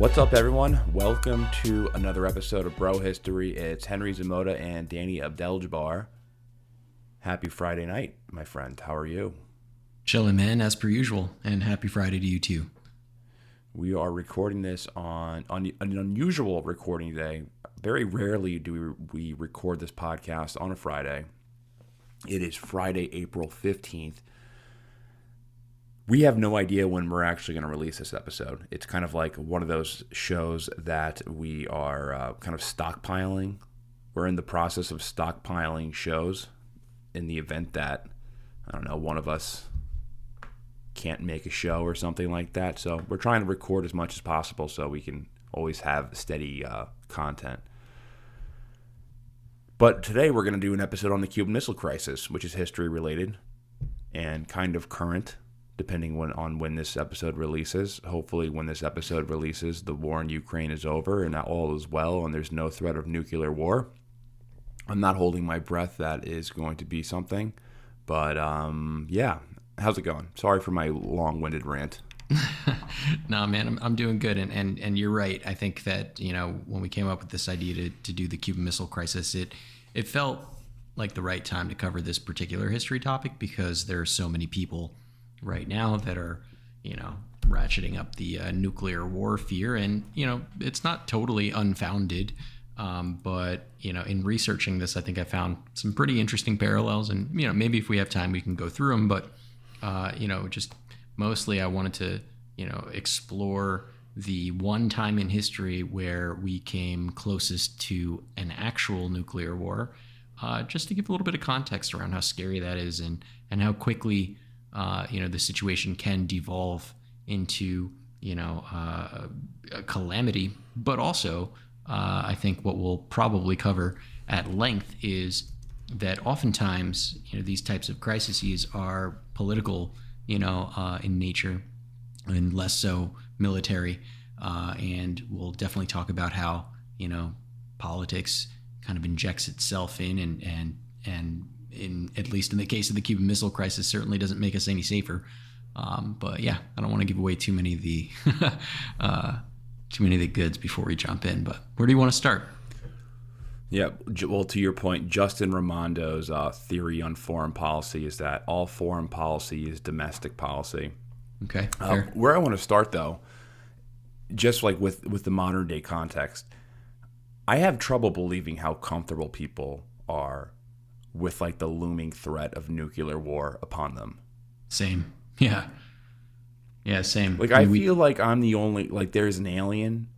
What's up, everyone? Welcome to another episode of Bro History. It's Henry Zamota and Danny Abdeljabbar. Happy Friday night, my friend. How are you? Chilling, man, as per usual. And happy Friday to you too. We are recording this on, on an unusual recording day. Very rarely do we, we record this podcast on a Friday. It is Friday, April 15th. We have no idea when we're actually going to release this episode. It's kind of like one of those shows that we are uh, kind of stockpiling. We're in the process of stockpiling shows in the event that, I don't know, one of us can't make a show or something like that. So we're trying to record as much as possible so we can always have steady uh, content. But today we're going to do an episode on the Cuban Missile Crisis, which is history related and kind of current, depending when, on when this episode releases. Hopefully, when this episode releases, the war in Ukraine is over and all is well, and there's no threat of nuclear war. I'm not holding my breath. That is going to be something. But um, yeah, how's it going? Sorry for my long-winded rant. no, man, I'm, I'm doing good. And, and, and you're right. I think that, you know, when we came up with this idea to, to do the Cuban Missile Crisis, it, it felt like the right time to cover this particular history topic because there are so many people right now that are, you know, ratcheting up the uh, nuclear war fear. And, you know, it's not totally unfounded. Um, but, you know, in researching this, I think I found some pretty interesting parallels. And, you know, maybe if we have time, we can go through them. But, uh, you know, just mostly I wanted to, you know, explore the one time in history where we came closest to an actual nuclear war, uh, just to give a little bit of context around how scary that is and and how quickly uh, you know the situation can devolve into you know uh, a calamity. But also, uh, I think what we'll probably cover at length is that oftentimes you know these types of crises are political, you know, uh, in nature, and less so military. Uh, and we'll definitely talk about how you know politics kind of injects itself in, and and and in at least in the case of the Cuban Missile Crisis, certainly doesn't make us any safer. Um, but yeah, I don't want to give away too many of the uh, too many of the goods before we jump in. But where do you want to start? Yeah, well, to your point, Justin Raimondo's uh, theory on foreign policy is that all foreign policy is domestic policy. Okay. Um, where I want to start, though, just like with with the modern day context, I have trouble believing how comfortable people are with like the looming threat of nuclear war upon them. Same. Yeah. Yeah, same. Like I, mean, I feel we... like I'm the only like there's an alien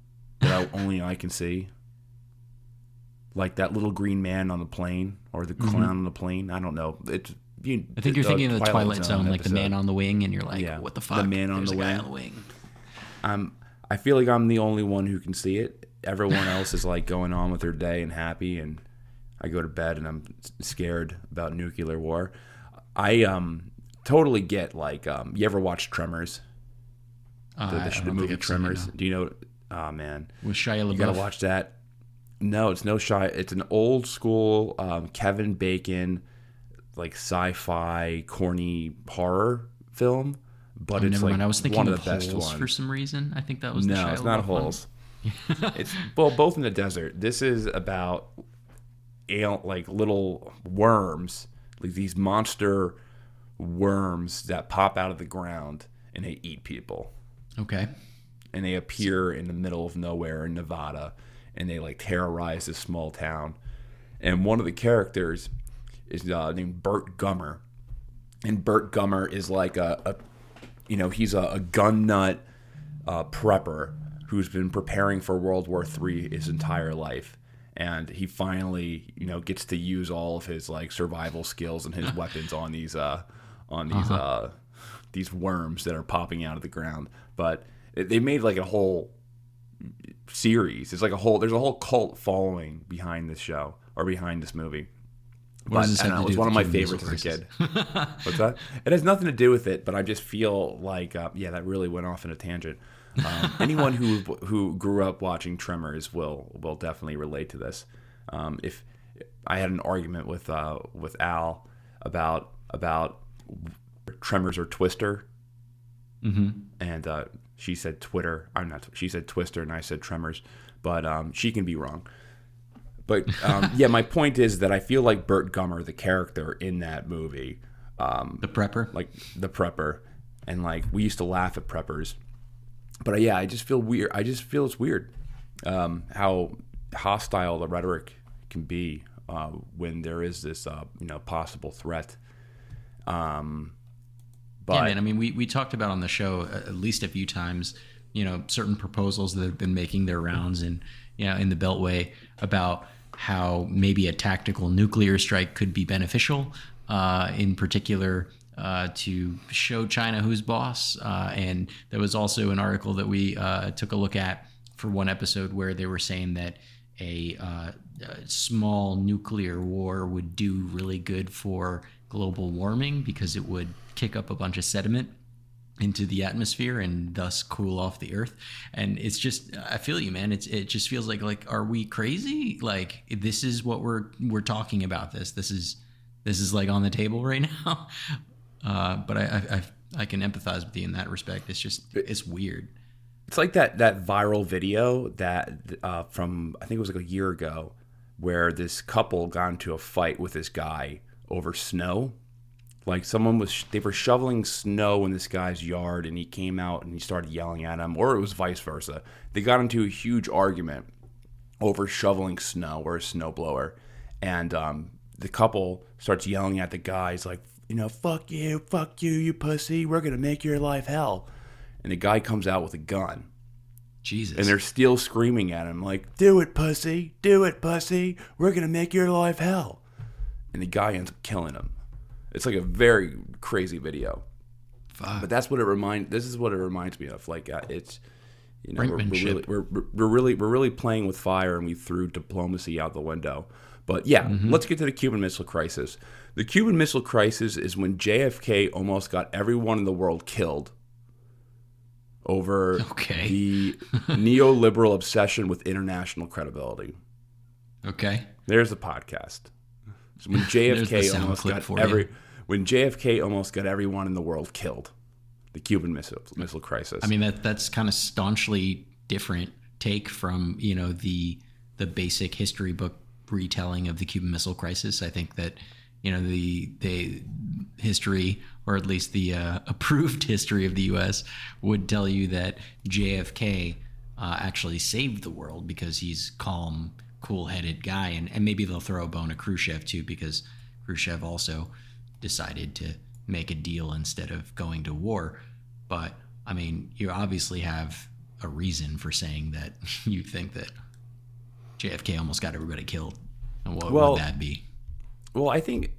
that I, only I can see. Like that little green man on the plane or the clown mm-hmm. on the plane. I don't know. It's you, I think you're thinking of the Twilight Zone, Zone like the man on the wing, and you're like, yeah. what the fuck? The man on There's the wing. guy on the wing. Um, I feel like I'm the only one who can see it. Everyone else is like going on with their day and happy, and I go to bed and I'm scared about nuclear war. I um totally get like um you ever watch Tremors? Uh, the, the, the movie Tremors. Do you know? Oh man, with Shia LaBeouf. You gotta watch that. No, it's no Shia. It's an old school um, Kevin Bacon, like sci-fi corny horror film. But oh, it's never like mind. I was thinking one of the best holes ones. for some reason. I think that was no, the Shia it's not LaBeouf holes. it's well, both in the desert. This is about like little worms, like these monster worms that pop out of the ground and they eat people. Okay. And they appear in the middle of nowhere in Nevada and they like terrorize this small town. And one of the characters is uh, named Burt Gummer, and Burt Gummer is like a, a you know, he's a, a gun nut uh, prepper who's been preparing for World War III his entire life. And he finally, you know, gets to use all of his like survival skills and his weapons on these uh, on these uh-huh. uh, these worms that are popping out of the ground. But they made like a whole series. It's like a whole. There's a whole cult following behind this show or behind this movie. What but, know, it was one of my favorites as a kid. What's that? It has nothing to do with it, but I just feel like, uh, yeah, that really went off in a tangent. Um, anyone who who grew up watching Tremors will will definitely relate to this. Um, if I had an argument with uh, with Al about about Tremors or Twister, mm-hmm. and uh, she said Twitter. I'm not. She said Twister, and I said Tremors, but um, she can be wrong. But um, yeah, my point is that I feel like Burt Gummer, the character in that movie, um, the prepper, like the prepper, and like we used to laugh at preppers. But uh, yeah, I just feel weird. I just feel it's weird um, how hostile the rhetoric can be uh, when there is this uh, you know possible threat. Um, but yeah, man. I mean, we we talked about on the show at least a few times. You know, certain proposals that have been making their rounds and you know in the Beltway about how maybe a tactical nuclear strike could be beneficial. Uh, in particular, uh, to show China who's boss. Uh, and there was also an article that we uh, took a look at for one episode where they were saying that a, uh, a, small nuclear war would do really good for global warming because it would kick up a bunch of sediment into the atmosphere and thus cool off the earth. And it's just i feel you man. It's it just feels like like are we crazy? Like this is what we're we're talking about this. This is this is like on the table right now uh, but I, I, I i can empathize with you in that respect. It's just it's weird. It's like that that viral video that uh, from i think it was like a year ago where this couple got into a fight with this guy over snow. Like someone was they were shoveling snow in this guy's yard and he came out and he started yelling at him or it was vice versa. They got into a huge argument over shoveling snow or a snowblower and um, the couple starts yelling at the guys like you know fuck you fuck you you pussy we're gonna make your life hell and the guy comes out with a gun jesus and they're still screaming at him like do it pussy do it pussy we're gonna make your life hell and the guy ends up killing him it's like a very crazy video. Fuck. But that's what it remind. This is what it reminds me of. Like uh, it's, you know, we're, we're, really, we're, we're really we're really playing with fire, and we threw diplomacy out the window. But yeah, mm-hmm. let's get to the Cuban Missile Crisis. The Cuban Missile Crisis is when JFK almost got everyone in the world killed over okay. the neoliberal obsession with international credibility. Okay. There's the podcast. So when JFK almost got every you. when JFK almost got everyone in the world killed, the Cuban missile missile crisis. I mean that that's kind of staunchly different take from you know the the basic history book retelling of the Cuban Missile Crisis. I think that you know the the history or at least the uh, approved history of the U.S. would tell you that JFK uh, actually saved the world because he's calm, cool headed guy. And, and maybe they'll throw a bone at Khrushchev too, because Khrushchev also decided to make a deal instead of going to war. But I mean, you obviously have a reason for saying that you think that JFK almost got everybody killed. And what well, would that be? Well, I think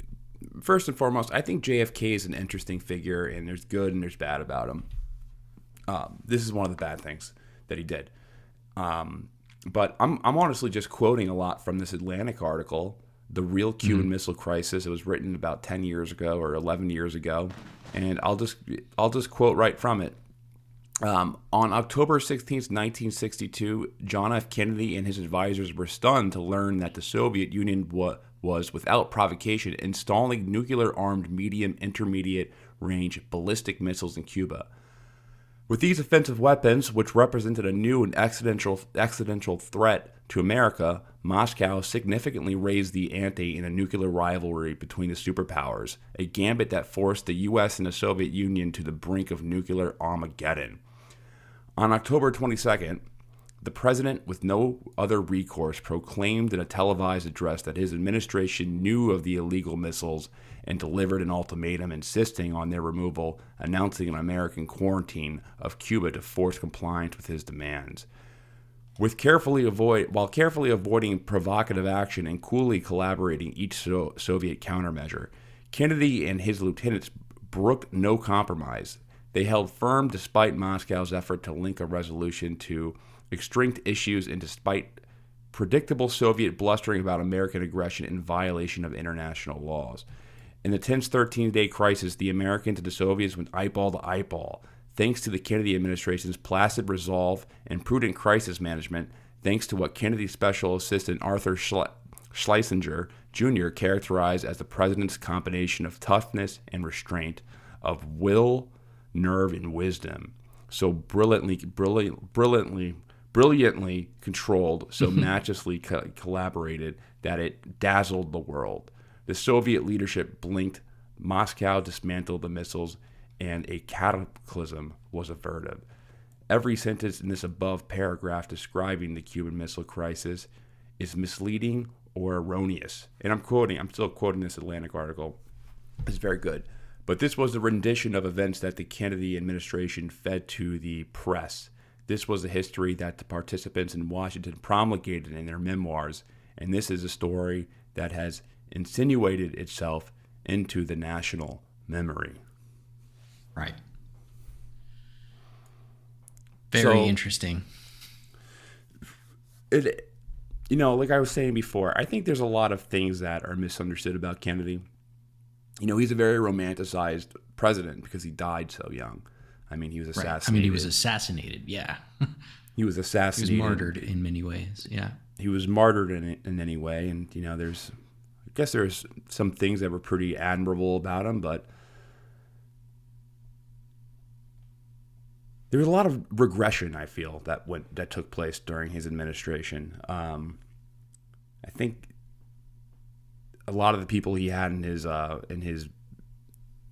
first and foremost, I think JFK is an interesting figure, and there's good and there's bad about him. Um, this is one of the bad things that he did. Um, but I'm, I'm honestly just quoting a lot from this Atlantic article, The Real Cuban mm-hmm. Missile Crisis. It was written about 10 years ago or 11 years ago. And I'll just, I'll just quote right from it. Um, on October 16, 1962, John F. Kennedy and his advisors were stunned to learn that the Soviet Union wa- was, without provocation, installing nuclear armed medium intermediate range ballistic missiles in Cuba. With these offensive weapons, which represented a new and accidental, accidental threat to America, Moscow significantly raised the ante in a nuclear rivalry between the superpowers, a gambit that forced the US and the Soviet Union to the brink of nuclear Armageddon. On October 22nd, The president, with no other recourse, proclaimed in a televised address that his administration knew of the illegal missiles and delivered an ultimatum insisting on their removal, announcing an American quarantine of Cuba to force compliance with his demands. With carefully avoid, while carefully avoiding provocative action and coolly collaborating each so- Soviet countermeasure, Kennedy and his lieutenants brooked no compromise. They held firm despite Moscow's effort to link a resolution to extinct issues and despite predictable Soviet blustering about American aggression in violation of international laws. In the tense 13 day crisis, the Americans and the Soviets went eyeball to eyeball. Thanks to the Kennedy administration's placid resolve and prudent crisis management, thanks to what Kennedy special assistant Arthur Schlesinger Jr. characterized as the president's combination of toughness and restraint, of will, nerve, and wisdom, so brilliantly, brilliant, brilliantly, brilliantly controlled, so mm-hmm. matchlessly co- collaborated that it dazzled the world. The Soviet leadership blinked, Moscow dismantled the missiles, and a cataclysm was averted. Every sentence in this above paragraph describing the Cuban Missile Crisis is misleading or erroneous. And I'm quoting, I'm still quoting this Atlantic article. It's very good. But this was the rendition of events that the Kennedy administration fed to the press. This was the history that the participants in Washington promulgated in their memoirs, and this is a story that has insinuated itself into the national memory. Right. Very So- interesting. It, you know, like I was saying before, I think there's a lot of things that are misunderstood about Kennedy. You know, he's a very romanticized president because he died so young. I mean, he was Right. assassinated. I mean, he was assassinated. Yeah. he was he was assassinated. martyred in many ways. Yeah. he was martyred in in any way, and you know, there's, I guess there's some things that were pretty admirable about him, but there was a lot of regression. I feel that went that took place during his administration. Um, I think a lot of the people he had in his uh, in his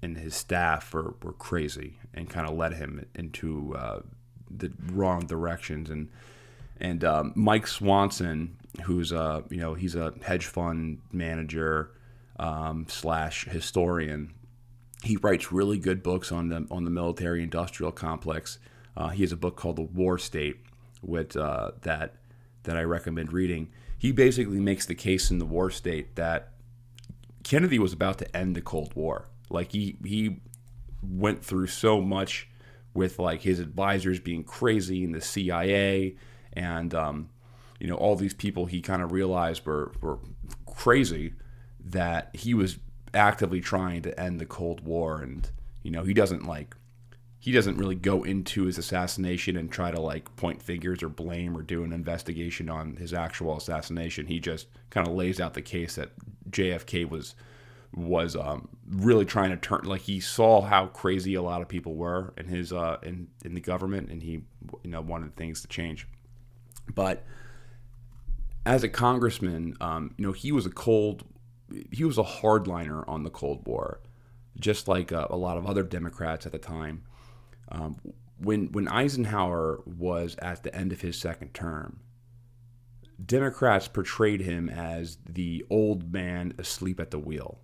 in his staff were, were crazy and kind of led him into uh, the wrong directions and and um, Mike Swanson, who's a you know he's a hedge fund manager um, slash historian. He writes really good books on the on the military industrial complex. Uh, he has a book called The War State, with uh, that that I recommend reading. He basically makes the case in The War State that Kennedy was about to end the Cold War. Like he he went through so much with like his advisors being crazy and the CIA and um, you know all these people he kind of realized were were crazy that he was actively trying to end the Cold War and you know he doesn't like he doesn't really go into his assassination and try to like point fingers or blame or do an investigation on his actual assassination. He just kind of lays out the case that JFK was was um, really trying to turn like he saw how crazy a lot of people were in his uh, in in the government and he you know wanted things to change. But as a congressman, um, you know he was a cold he was a hardliner on the Cold War, just like uh, a lot of other Democrats at the time. Um, when when Eisenhower was at the end of his second term, Democrats portrayed him as the old man asleep at the wheel.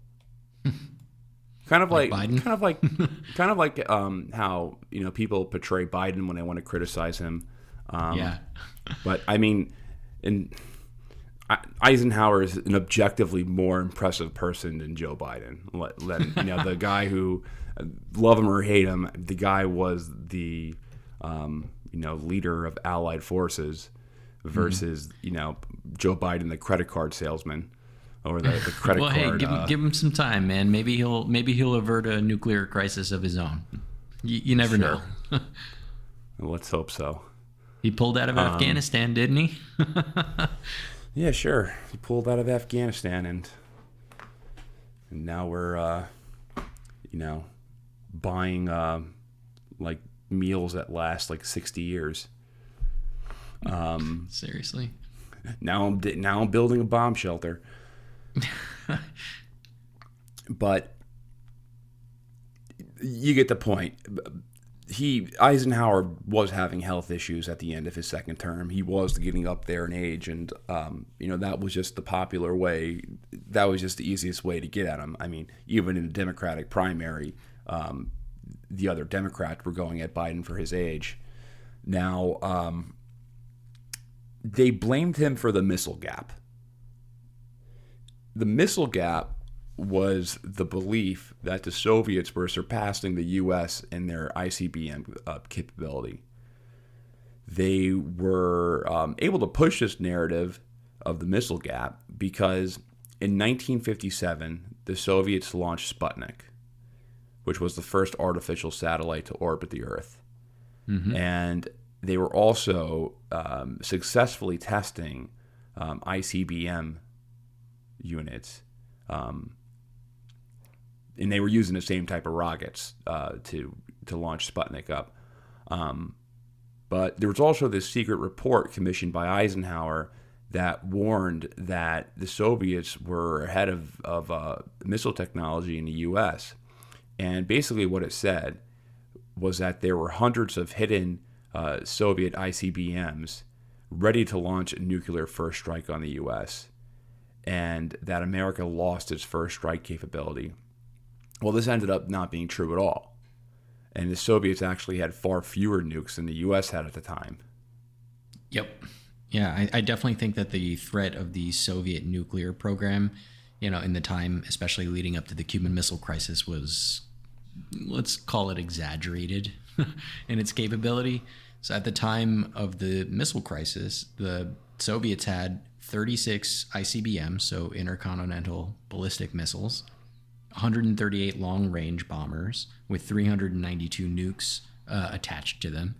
kind of like, Like Biden? kind of like kind of like um, how you know people portray Biden when they want to criticize him. Um, yeah. but I mean, in I- Eisenhower is an objectively more impressive person than Joe Biden. Let, let you know the guy who, uh, love him or hate him, the guy was the, um, you know, leader of Allied forces, versus you know Joe Biden, the credit card salesman, or the, the credit Well, card. Well, hey, give him, uh, give him some time, man. Maybe he'll maybe he'll avert a nuclear crisis of his own. You, you never know. let's hope so. He pulled out of Um, Afghanistan, didn't he? Yeah, sure. He pulled out of Afghanistan, and and now we're, uh, you know, buying uh, like meals that last like sixty years. Seriously. Now I'm now I'm building a bomb shelter. but you get the point. he Eisenhower was having health issues at the end of his second term. He was getting up there in age, and um, you know that was just the popular way. That was just the easiest way to get at him. I mean, even in a Democratic primary, um, the other Democrats were going at Biden for his age. Now, um, they blamed him for the missile gap. The missile gap was the belief that the Soviets were surpassing the U.S. in their ICBM uh, capability. They were um, able to push this narrative of the missile gap because in 1957, the Soviets launched Sputnik, which was the first artificial satellite to orbit the Earth. Mm-hmm. And they were also um, successfully testing um, ICBM units. Um, and they were using the same type of rockets uh, to to launch Sputnik up. Um, but there was also this secret report commissioned by Eisenhower that warned that the Soviets were ahead of, of uh, missile technology in the U.S. And basically, what it said was that there were hundreds of hidden uh, Soviet ICBMs ready to launch a nuclear first strike on the U.S., and that America lost its first strike capability well, this ended up not being true at all. And the Soviets actually had far fewer nukes than the US had at the time. Yep. Yeah, I, I, definitely think that the threat of the Soviet nuclear program, you know, in the time, especially leading up to the Cuban Missile Crisis, was, let's call it exaggerated in its capability. So at the time of the missile crisis, the Soviets had 36 ICBMs, so intercontinental ballistic missiles, 138 long range bombers with 392 nukes uh, attached to them,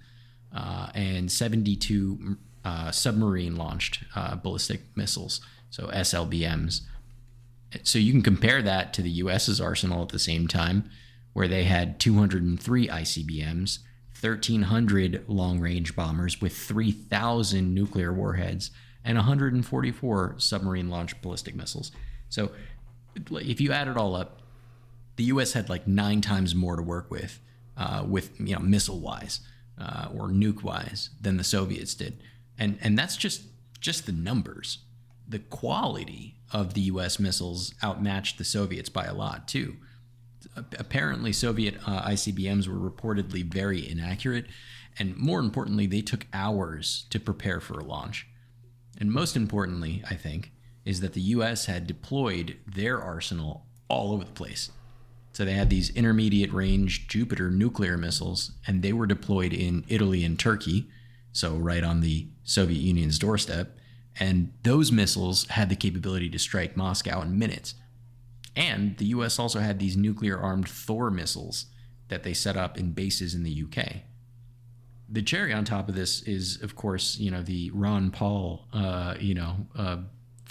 uh, and 72 uh, submarine launched uh, ballistic missiles, so SLBMs. So you can compare that to the US's arsenal at the same time, where they had 203 ICBMs, 1,300 long range bombers with 3,000 nuclear warheads, and 144 submarine launched ballistic missiles. So if you add it all up, the U.S. had like nine times more to work with, uh, with you know missile wise uh, or nuke wise than the Soviets did, and and that's just just the numbers. The quality of the U.S. missiles outmatched the Soviets by a lot too. Apparently, Soviet uh, ICBMs were reportedly very inaccurate, and more importantly, they took hours to prepare for a launch. And most importantly, I think, is that the US had deployed their arsenal all over the place. So they had these intermediate range Jupiter nuclear missiles, and they were deployed in Italy and Turkey, so right on the Soviet Union's doorstep. And those missiles had the capability to strike Moscow in minutes. And the US also had these nuclear armed Thor missiles that they set up in bases in the UK. The cherry on top of this is, of course, you know, the Ron Paul, uh, you know, uh,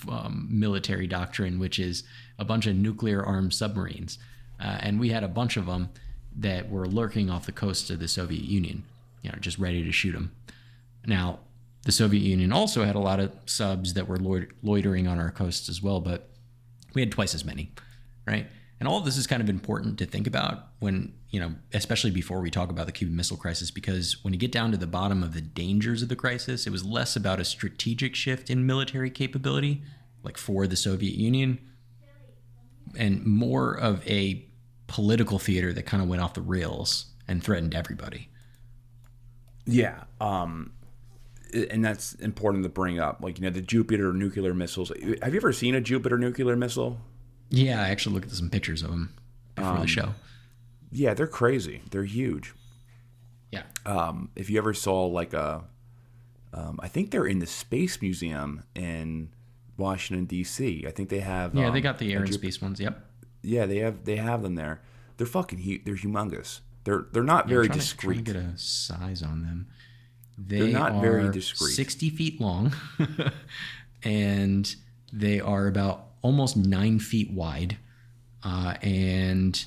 um, military doctrine, which is a bunch of nuclear armed submarines. Uh, and we had a bunch of them that were lurking off the coast of the Soviet Union, you know, just ready to shoot them. Now, the Soviet Union also had a lot of subs that were loitering on our coasts as well, but we had twice as many, right? And all of this is kind of important to think about when, you know, especially before we talk about the Cuban Missile Crisis, because when you get down to the bottom of the dangers of the crisis, it was less about a strategic shift in military capability, like for the Soviet Union, and more of a political theater that kind of went off the rails and threatened everybody. Yeah, um, and that's important to bring up. Like you know, the Jupiter nuclear missiles. Have you ever seen a Jupiter nuclear missile? Yeah, I actually looked at some pictures of them before um, the show. Yeah, they're crazy. They're huge. Yeah. Um, if you ever saw like a, um, I think they're in the Space Museum in Washington D.C. I think they have. Yeah, they um, got the air and space ones. Yep. Yeah, they have they have them there. They're fucking hu- they're humongous. They're they're not yeah, very trying discreet. To, trying to get a size on them. They are not very discreet. Sixty feet long, and they are about almost nine feet wide, uh, and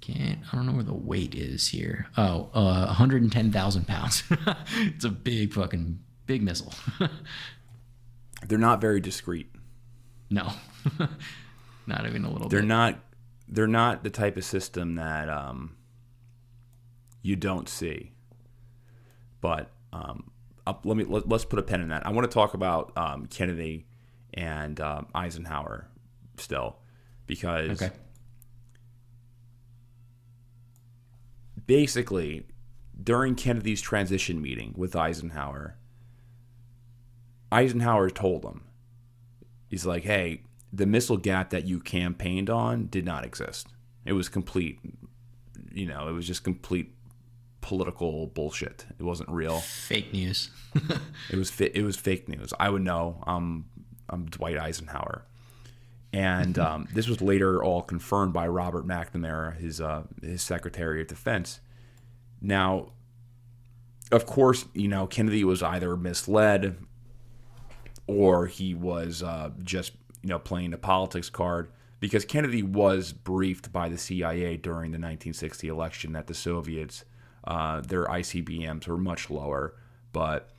can't I don't know where the weight is here. Oh, uh, 110,000 pounds. it's a big fucking big missile. They're not very discreet. No, not even a little. They're bit. not. They're not the type of system that um, you don't see. But um, up, let me let, us put a pen in that. I want to talk about um, Kennedy and um, Eisenhower still because Okay. basically during Kennedy's transition meeting with Eisenhower, Eisenhower told him, he's like, hey, the missile gap that you campaigned on did not exist. It was complete, you know, it was just complete political bullshit. It wasn't real. Fake news. It was fi- it was fake news. I would know. I'm I'm Dwight Eisenhower, and um, this was later all confirmed by Robert McNamara, his uh, his Secretary of Defense. Now, of course, you know Kennedy was either misled or he was uh, just you know playing the politics card because Kennedy was briefed by the CIA during the 1960 election that the Soviets uh, their ICBMs were much lower, but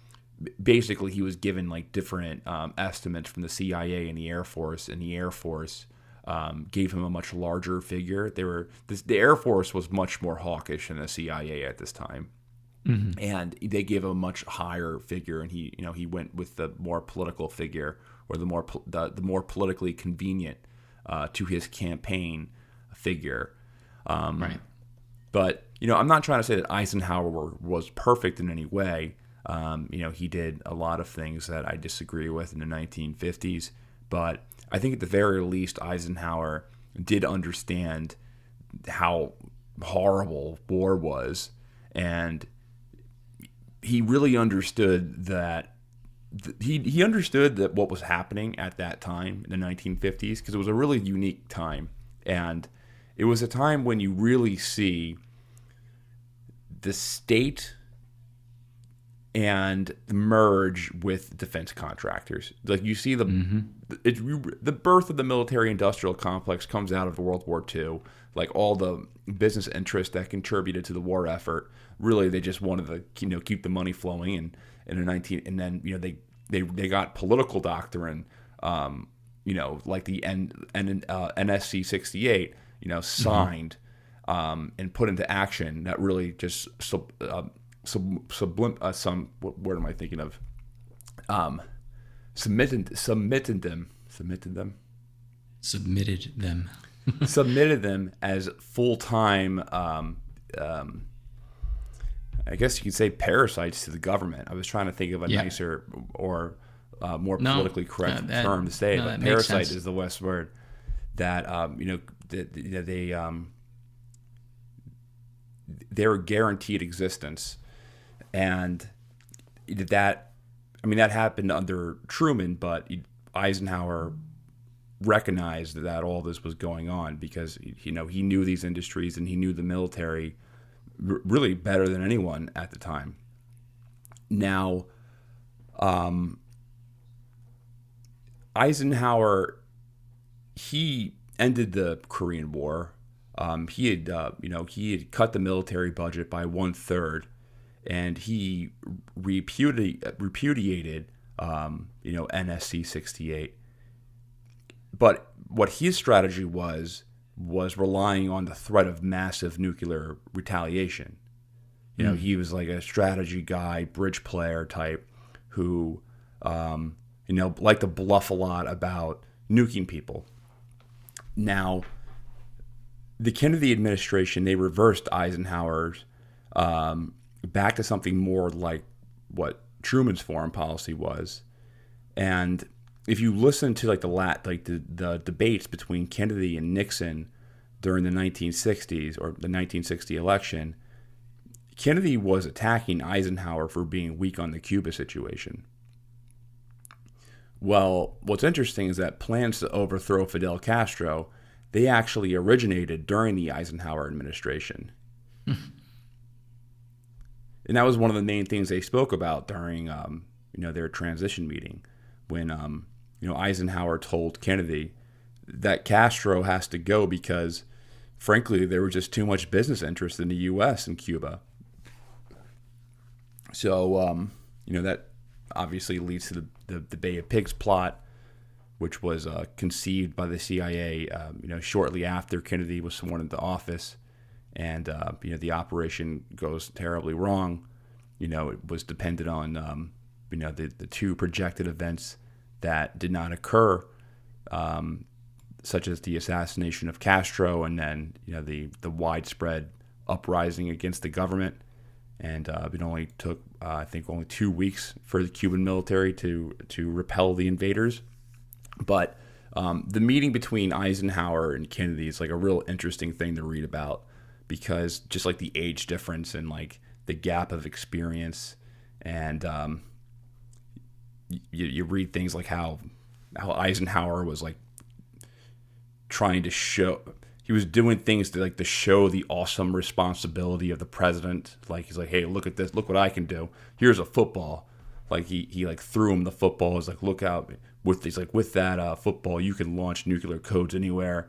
basically he was given like different um, estimates from the CIA and the Air Force, and the Air Force um, gave him a much larger figure. They were this, the Air Force was much more hawkish than the CIA at this time and they gave him a much higher figure and he you know he went with the more political figure or the more the, the more politically convenient uh, to his campaign figure right. but you know i'm not trying to say that eisenhower was perfect in any way um, you know he did a lot of things that i disagree with in the 1950s but i think at the very least eisenhower did understand how horrible war was and he really understood that th- he he understood that what was happening at that time in the 1950s because it was a really unique time and it was a time when you really see the state and merge with defense contractors. Like you see the it, the birth of the military industrial complex comes out of World War II. Like all the business interests that contributed to the war effort, really they just wanted to you know keep the money flowing and in the 19 and then you know they they they got political doctrine um, you know like the N, N, uh, NSC 68 you know signed um, and put into action that really just uh, sub, sublim, uh, some what word am I thinking of? Um, submitted submitted them submitted them Submitted them. submitted them as full time. Um, um, I guess you could say parasites to the government. I was trying to think of a Yeah. nicer or uh, more No, politically correct no, that- term to say, no, but parasite is the West word. That um, you know that that they um, they're guaranteed existence, and that I mean that happened under Truman, but Eisenhower recognized that all this was going on because you know he knew these industries and he knew the military really better than anyone at the time. Now, um, Eisenhower he ended the Korean War. Um, he had uh, you know he had cut the military budget by one third, and he repudi- repudiated um, you know NSC sixty eight but what his strategy was was relying on the threat of massive nuclear retaliation. You know, he was like a strategy guy, bridge player type, who, um, you know, liked to bluff a lot about nuking people. Now, the Kennedy administration they reversed Eisenhower's um, back to something more like what Truman's foreign policy was, and if you listen to like the lat like the, the debates between Kennedy and Nixon during the 1960s or the 1960 election, Kennedy was attacking Eisenhower for being weak on the Cuba situation. Well, what's interesting is that plans to overthrow Fidel Castro, they actually originated during the Eisenhower administration. and that was one of the main things they spoke about during um, you know their transition meeting when um, you know Eisenhower told Kennedy that Castro has to go because frankly there was just too much business interest in the US and Cuba. So um, you know that obviously leads to the, the, the Bay of Pigs plot which was uh, conceived by the CIA um, you know shortly after Kennedy was sworn into office and uh, you know the operation goes terribly wrong, you know it was dependent on um, you know the the two projected events that did not occur, um, such as the assassination of Castro and then you know the the widespread uprising against the government, and uh, it only took uh, I think only two weeks for the Cuban military to to repel the invaders, but um, the meeting between Eisenhower and Kennedy is like a real interesting thing to read about because just like the age difference and like the gap of experience and um, you, you read things like how how Eisenhower was like trying to show he was doing things to like to show the awesome responsibility of the president. Like he's like, hey, look at this, look what I can do. Here's a football. Like he he like threw him the football. He's like, look out with he's like with that uh, football, you can launch nuclear codes anywhere.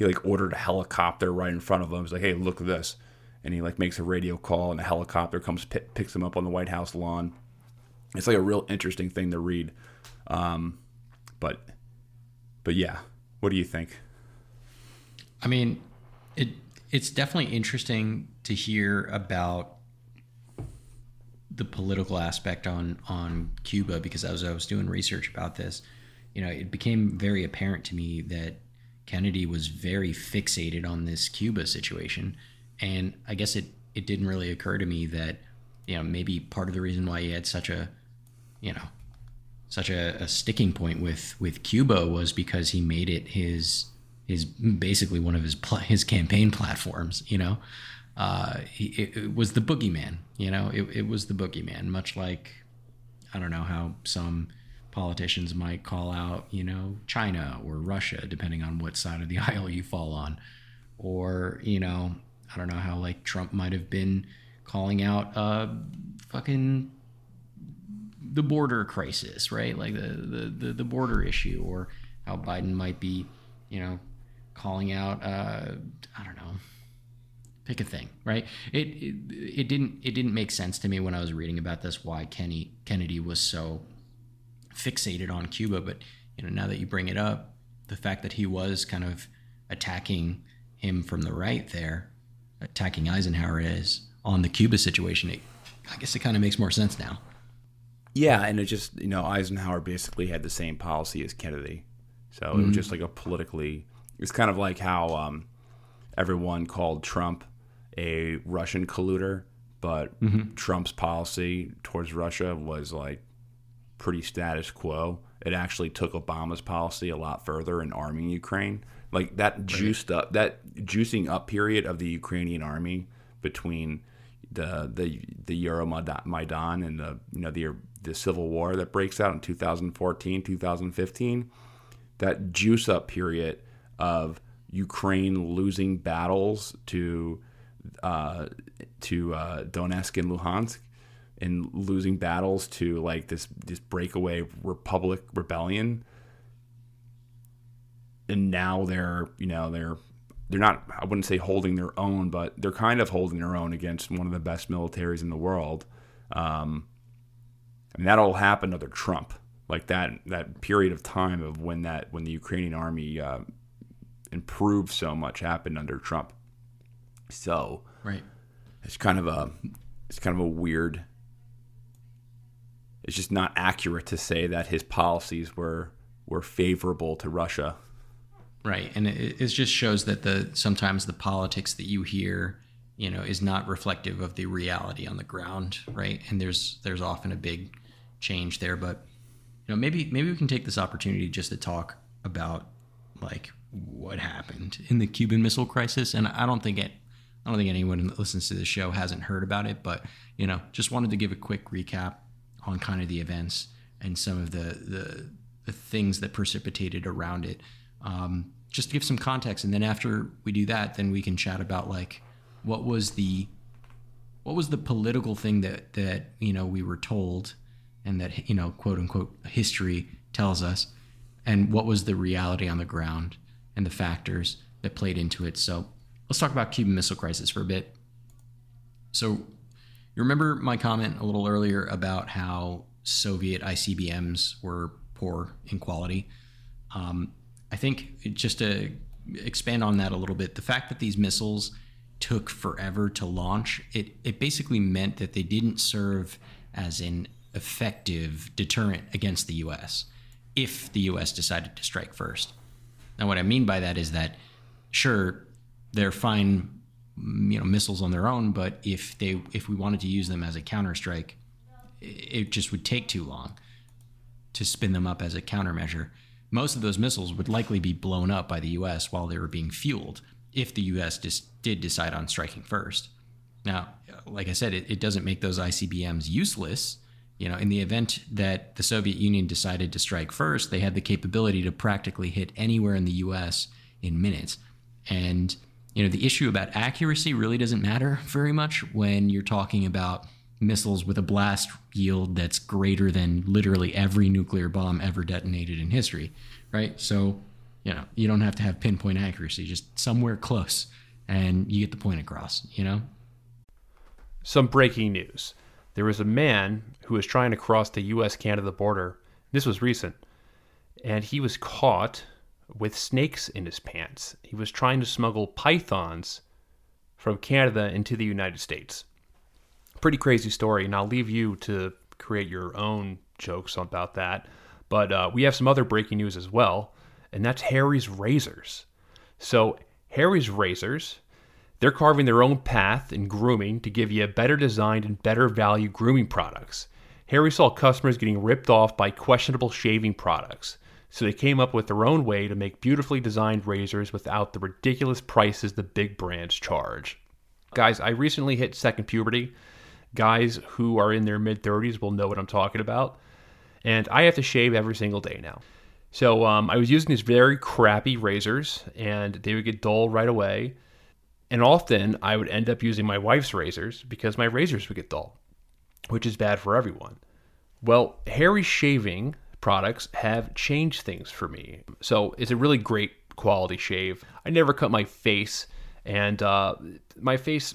He like ordered a helicopter right in front of him. He's like, hey, look at this, and he like makes a radio call, and a helicopter comes p- picks him up on the White House lawn. It's like a real interesting thing to read. Um, but but yeah, what do you think? I mean, it it's definitely interesting to hear about the political aspect on on Cuba because as I was doing research about this, you know, it became very apparent to me that Kennedy was very fixated on this Cuba situation, and I guess it it didn't really occur to me that you know maybe part of the reason why he had such a you know such a, a sticking point with with Cuba was because he made it his his basically one of his his campaign platforms. You know, uh, he, it, it, was the boogeyman. You know, it, it was the boogeyman, much like I don't know how some politicians might call out, you know, China or Russia, depending on what side of the aisle you fall on, or you know, I don't know how like Trump might have been calling out uh, fucking the border crisis, right? Like the, the the the border issue, or how Biden might be, you know, calling out uh, I don't know, pick a thing, right? It, it it didn't it didn't make sense to me when I was reading about this why Kenny Kennedy was so fixated on Cuba, but you know now that you bring it up, the fact that he was kind of attacking him from the right there, attacking Eisenhower is on the Cuba situation, it, I guess it kind of makes more sense now. Yeah, and it just you know Eisenhower basically had the same policy as Kennedy, so mm-hmm. it was mm-hmm. just like a politically. It's kind of like how um, everyone called Trump a Russian colluder, but mm-hmm. Trump's policy towards Russia was like pretty status quo. It actually took Obama's policy a lot further in arming Ukraine. Like that juiced right. up that juicing up period of the Ukrainian army between the the the Euromaidan and the you know the the civil war that breaks out in 2014 2015 that juice up period of Ukraine losing battles to uh, to uh, Donetsk and Luhansk and losing battles to like this this breakaway republic rebellion and now they're you know they're they're not I wouldn't say holding their own but they're kind of holding their own against one of the best militaries in the world um, and that all happened under Trump. Like that that period of time of when that when the Ukrainian army uh, improved so much happened under Trump. So right, it's kind of a it's kind of a weird. It's just not accurate to say that his policies were were favorable to Russia. Right, and it, it just shows that the sometimes the politics that you hear you know is not reflective of the reality on the ground right and there's there's often a big change there but you know maybe maybe we can take this opportunity just to talk about like what happened in the Cuban Missile Crisis and I don't think it I don't think anyone that listens to this show hasn't heard about it but you know just wanted to give a quick recap on kind of the events and some of the the, the things that precipitated around it. Um, just to give some context and then after we do that then we can chat about like what was the what was the political thing that that you know we were told and that you know quote unquote history tells us and what was the reality on the ground and the factors that played into it. So let's talk about cuban missile crisis for a bit. So you remember my comment a little earlier about how soviet icbms were poor in quality um, i think just to expand on that a little bit the fact that these missiles took forever to launch, it, it basically meant that they didn't serve as an effective deterrent against the US if the US decided to strike first. Now, what I mean by that is that, sure, they're fine, you know, missiles on their own, but if they if we wanted to use them as a counterstrike, it just would take too long to spin them up as a countermeasure. Most of those missiles would likely be blown up by the U.S. while they were being fueled if the U.S. just did decide on striking first. Now, like I said, it, it doesn't make those ICBMs useless. You know, in the event that the Soviet Union decided to strike first, they had the capability to practically hit anywhere in the U.S. in minutes. And you know, the issue about accuracy really doesn't matter very much when you're talking about missiles with a blast yield that's greater than literally every nuclear bomb ever detonated in history, right? So, you know, you don't have to have pinpoint accuracy, just somewhere close, and you get the point across, you know? Some breaking news. There was a man who was trying to cross the US Canada border. This was recent. And he was caught with snakes in his pants. He was trying to smuggle pythons from Canada into the United States pretty crazy story, and I'll leave you to create your own jokes about that. But uh, we have some other breaking news as well, and that's Harry's Razors. So, Harry's Razors, they're carving their own path in grooming to give you better designed and better value grooming products. Harry saw customers getting ripped off by questionable shaving products, so they came up with their own way to make beautifully designed razors without the ridiculous prices the big brands charge. Guys, I recently hit second puberty, guys who are in their mid 30s will know what I'm talking about. And I have to shave every single day now. So um, I was using these very crappy razors, and they would get dull right away. And often I would end up using my wife's razors because my razors would get dull, which is bad for everyone. Well, Harry shaving products have changed things for me. So it's a really great quality shave. I never cut my face, and uh, my face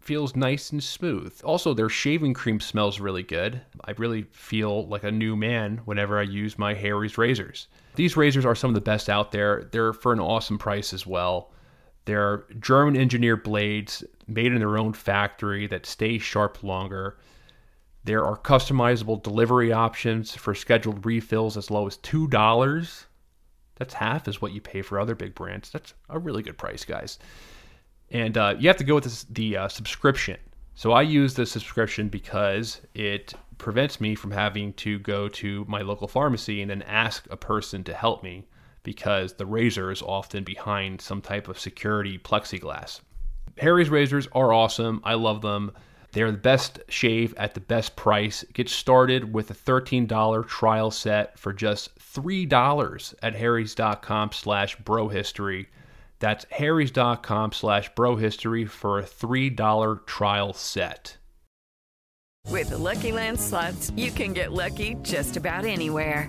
feels nice and smooth. Also, their shaving cream smells really good. I really feel like a new man whenever I use my Harry's razors. These razors are some of the best out there. They're for an awesome price as well. They're German engineered blades made in their own factory that stay sharp longer. There are customizable delivery options for scheduled refills as low as $2. That's half is what you pay for other big brands. That's a really good price, guys and uh, you have to go with this, the uh, subscription. So I use the subscription because it prevents me from having to go to my local pharmacy and then ask a person to help me because the razor is often behind some type of security plexiglass. Harry's razors are awesome. I love them. They're the best shave at the best price. Get started with a $13 trial set for just $3 at harrys.com slash brohistory. That's harrys.com slash brohistory for a $3 trial set. With the Lucky Land slots, you can get lucky just about anywhere.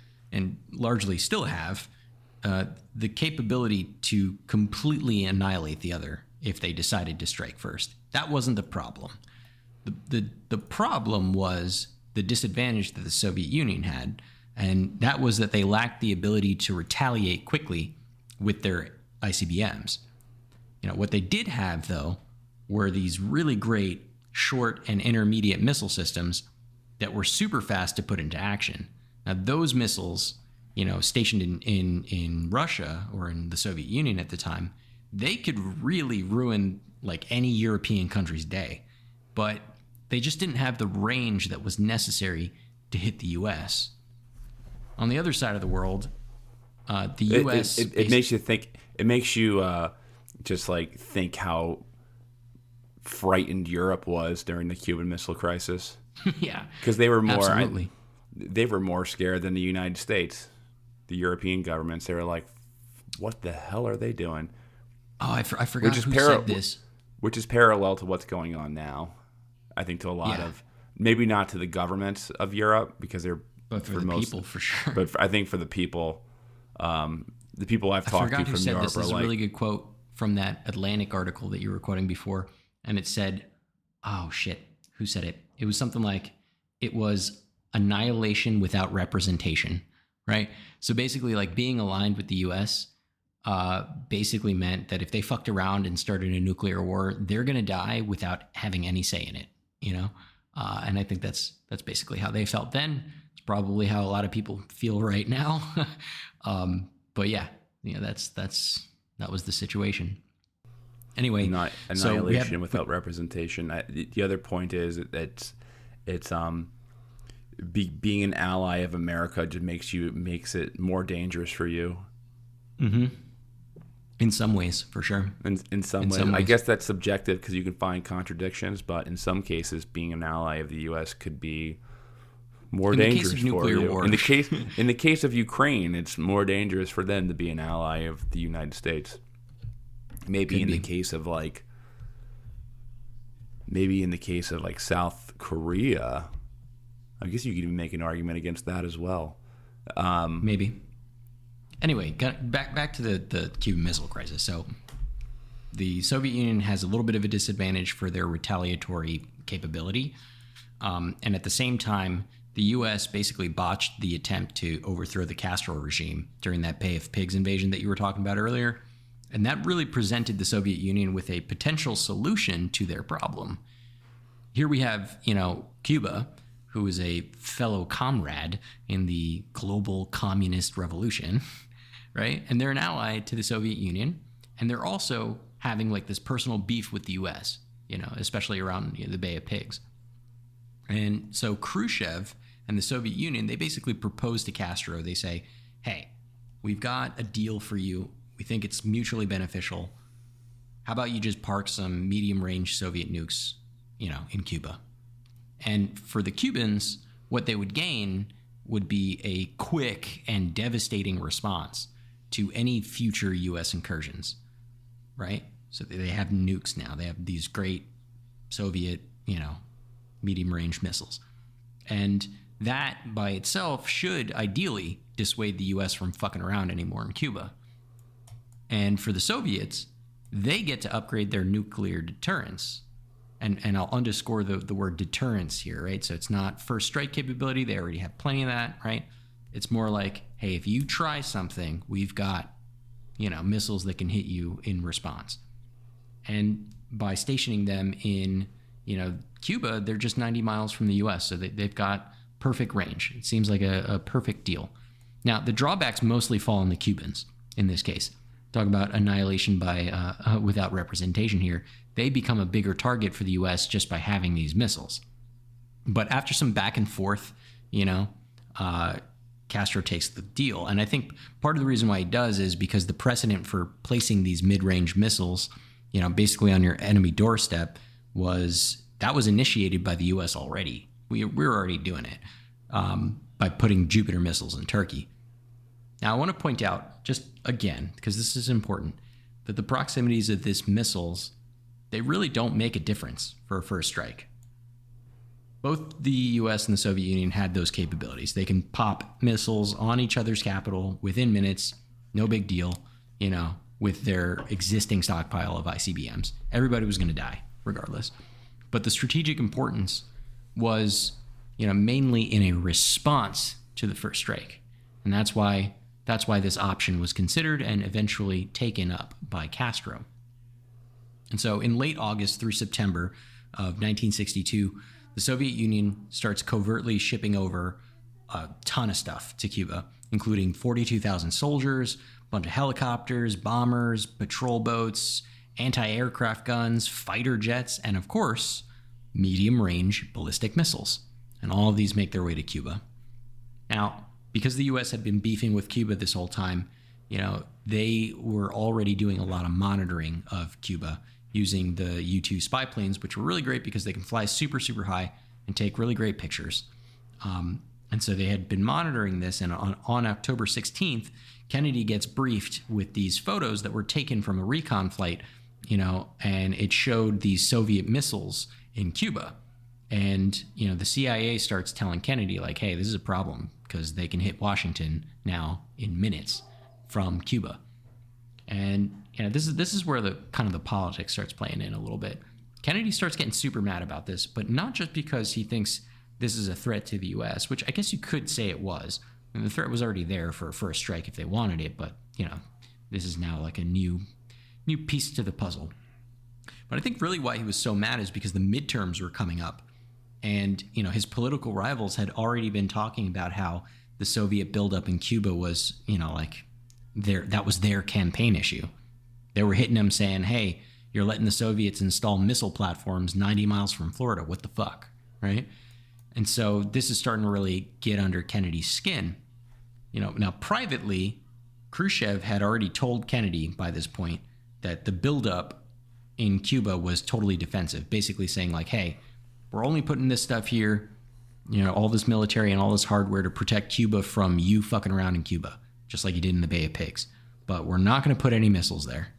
and largely still have, uh, the capability to completely annihilate the other if they decided to strike first. That wasn't the problem. The, the, the problem was the disadvantage that the Soviet Union had, and that was that they lacked the ability to retaliate quickly with their ICBMs. You know, what they did have though were these really great short and intermediate missile systems that were super fast to put into action. Now those missiles, you know, stationed in in in Russia or in the Soviet Union at the time, they could really ruin like any European country's day. But they just didn't have the range that was necessary to hit the US. On the other side of the world, uh, the US it, it, it, it makes you think it makes you uh, just like think how frightened Europe was during the Cuban Missile Crisis. yeah, because they were more absolutely. I, they were more scared than the United States. The European governments, they were like, "What the hell are they doing?" Oh, I, for, I forgot who para- said this. which is parallel to what's going on now. I think to a lot Yeah. of maybe not to the governments of Europe because they're But for, the people, for sure. but I think for the people, um, the people I've I talked to from said Europe this. This is a really good quote from that Atlantic article that you were quoting before, and it said, "Oh shit, who said it? It was something like it was annihilation without representation." Right. So basically, like being aligned with the U.S. Uh, basically meant that if they fucked around and started a nuclear war, they're gonna die without having any say in it. You know. Uh, and I think that's that's basically how they felt then. It's probably how a lot of people feel right now. um, but yeah, yeah, that's that's that was the situation. Anyway, not so we annihilation without representation. I, the the other point is that it's it's um be, being an ally of America just makes you makes it more dangerous for you mm-hmm. in some ways, for sure. in in some In ways. some I guess that's subjective because you can find contradictions, but in some cases, being an ally of the U.S. could be more In the case dangerous of for nuclear you. war. In the case in the case of Ukraine, it's more dangerous for them to be an ally of the United States. Maybe Could in the case of like maybe in the case of like South Korea, I guess you could even make an argument against that as well. Um, Maybe. Anyway, back back to the the Cuban Missile Crisis. So, the Soviet Union has a little bit of a disadvantage for their retaliatory capability, um, and at the same time, the U.S. basically botched the attempt to overthrow the Castro regime during that Bay of Pigs invasion that you were talking about earlier, and that really presented the Soviet Union with a potential solution to their problem here we have, you know, Cuba, who is a fellow comrade in the global communist revolution, right? And they're an ally to the Soviet Union, and they're also having like this personal beef with the U.S., you know, especially around you know, the Bay of Pigs. And so Khrushchev and the Soviet Union, they basically propose to Castro. They say, "Hey, we've got a deal for you. We think it's mutually beneficial. How about you just park some medium-range Soviet nukes, you know, in Cuba?" And for the Cubans, what they would gain would be a quick and devastating response to any future U.S. incursions, right? So they have nukes now. They have these great Soviet, you know, medium range missiles. And that by itself should ideally dissuade the US from fucking around anymore in Cuba. And for the Soviets, they get to upgrade their nuclear deterrence. And, and I'll underscore the, the word deterrence here, right? So it's not first strike capability. They already have plenty of that, right? It's more like, hey, if you try something, we've got, you know, missiles that can hit you in response. And by stationing them in, you know, Cuba, they're just 90 miles from the U.S., so they, they've got perfect range. It seems like a, a perfect deal. Now, the drawbacks mostly fall on the Cubans in this case. Talk about annihilation by uh, uh, without representation here. They become a bigger target for the U.S. just by having these missiles. But after some back and forth, you know, uh, Castro takes the deal. And I think part of the reason why he does is because the precedent for placing these mid range missiles, you know, basically on your enemy doorstep was that was initiated by the U.S. already. We, we were already doing it um, by putting Jupiter missiles in Turkey. Now, I want to point out, just again, because this is important, that the proximities of these missiles, they really don't make a difference for a first strike both the US and the Soviet Union had those capabilities. They can pop missiles on each other's capital within minutes, no big deal, you know, with their existing stockpile of ICBMs. Everybody was going to die regardless. But the strategic importance was, you know, mainly in a response to the first strike. And that's why that's why this option was considered and eventually taken up by Castro. And so in late August through September of 1962, the Soviet Union starts covertly shipping over a ton of stuff to Cuba, including 42,000 soldiers, a bunch of helicopters, bombers, patrol boats, anti aircraft guns, fighter jets, and of course, medium range ballistic missiles. And all of these make their way to Cuba. Now, because the US had been beefing with Cuba this whole time, you know, they were already doing a lot of monitoring of Cuba using the U 2 spy planes, which were really great because they can fly super, super high and take really great pictures. Um, and so they had been monitoring this. And on, on October 16th, Kennedy gets briefed with these photos that were taken from a recon flight you know, and it showed these Soviet missiles in Cuba. And, you know, the CIA starts telling Kennedy, like, hey, this is a problem because they can hit Washington now in minutes from Cuba. And, you know, this is this is where the kind of the politics starts playing in a little bit. Kennedy starts getting super mad about this, but not just because he thinks this is a threat to the US, which I guess you could say it was. I mean, the threat was already there for, for a strike if they wanted it, but, you know, this is now like a new new piece to the puzzle. But I think really why he was so mad is because the midterms were coming up. And, you know, his political rivals had already been talking about how the Soviet buildup in Cuba was, you know, like their that was their campaign issue. They were hitting him saying, Hey, you're letting the Soviets install missile platforms 90 miles from Florida. What the fuck? Right? And so this is starting to really get under Kennedy's skin. You know, now privately, Khrushchev had already told Kennedy by this point that the buildup in Cuba was totally defensive, basically saying, like, hey, we're only putting this stuff here, you know, all this military and all this hardware to protect Cuba from you fucking around in Cuba, just like you did in the Bay of Pigs. But we're not going to put any missiles there.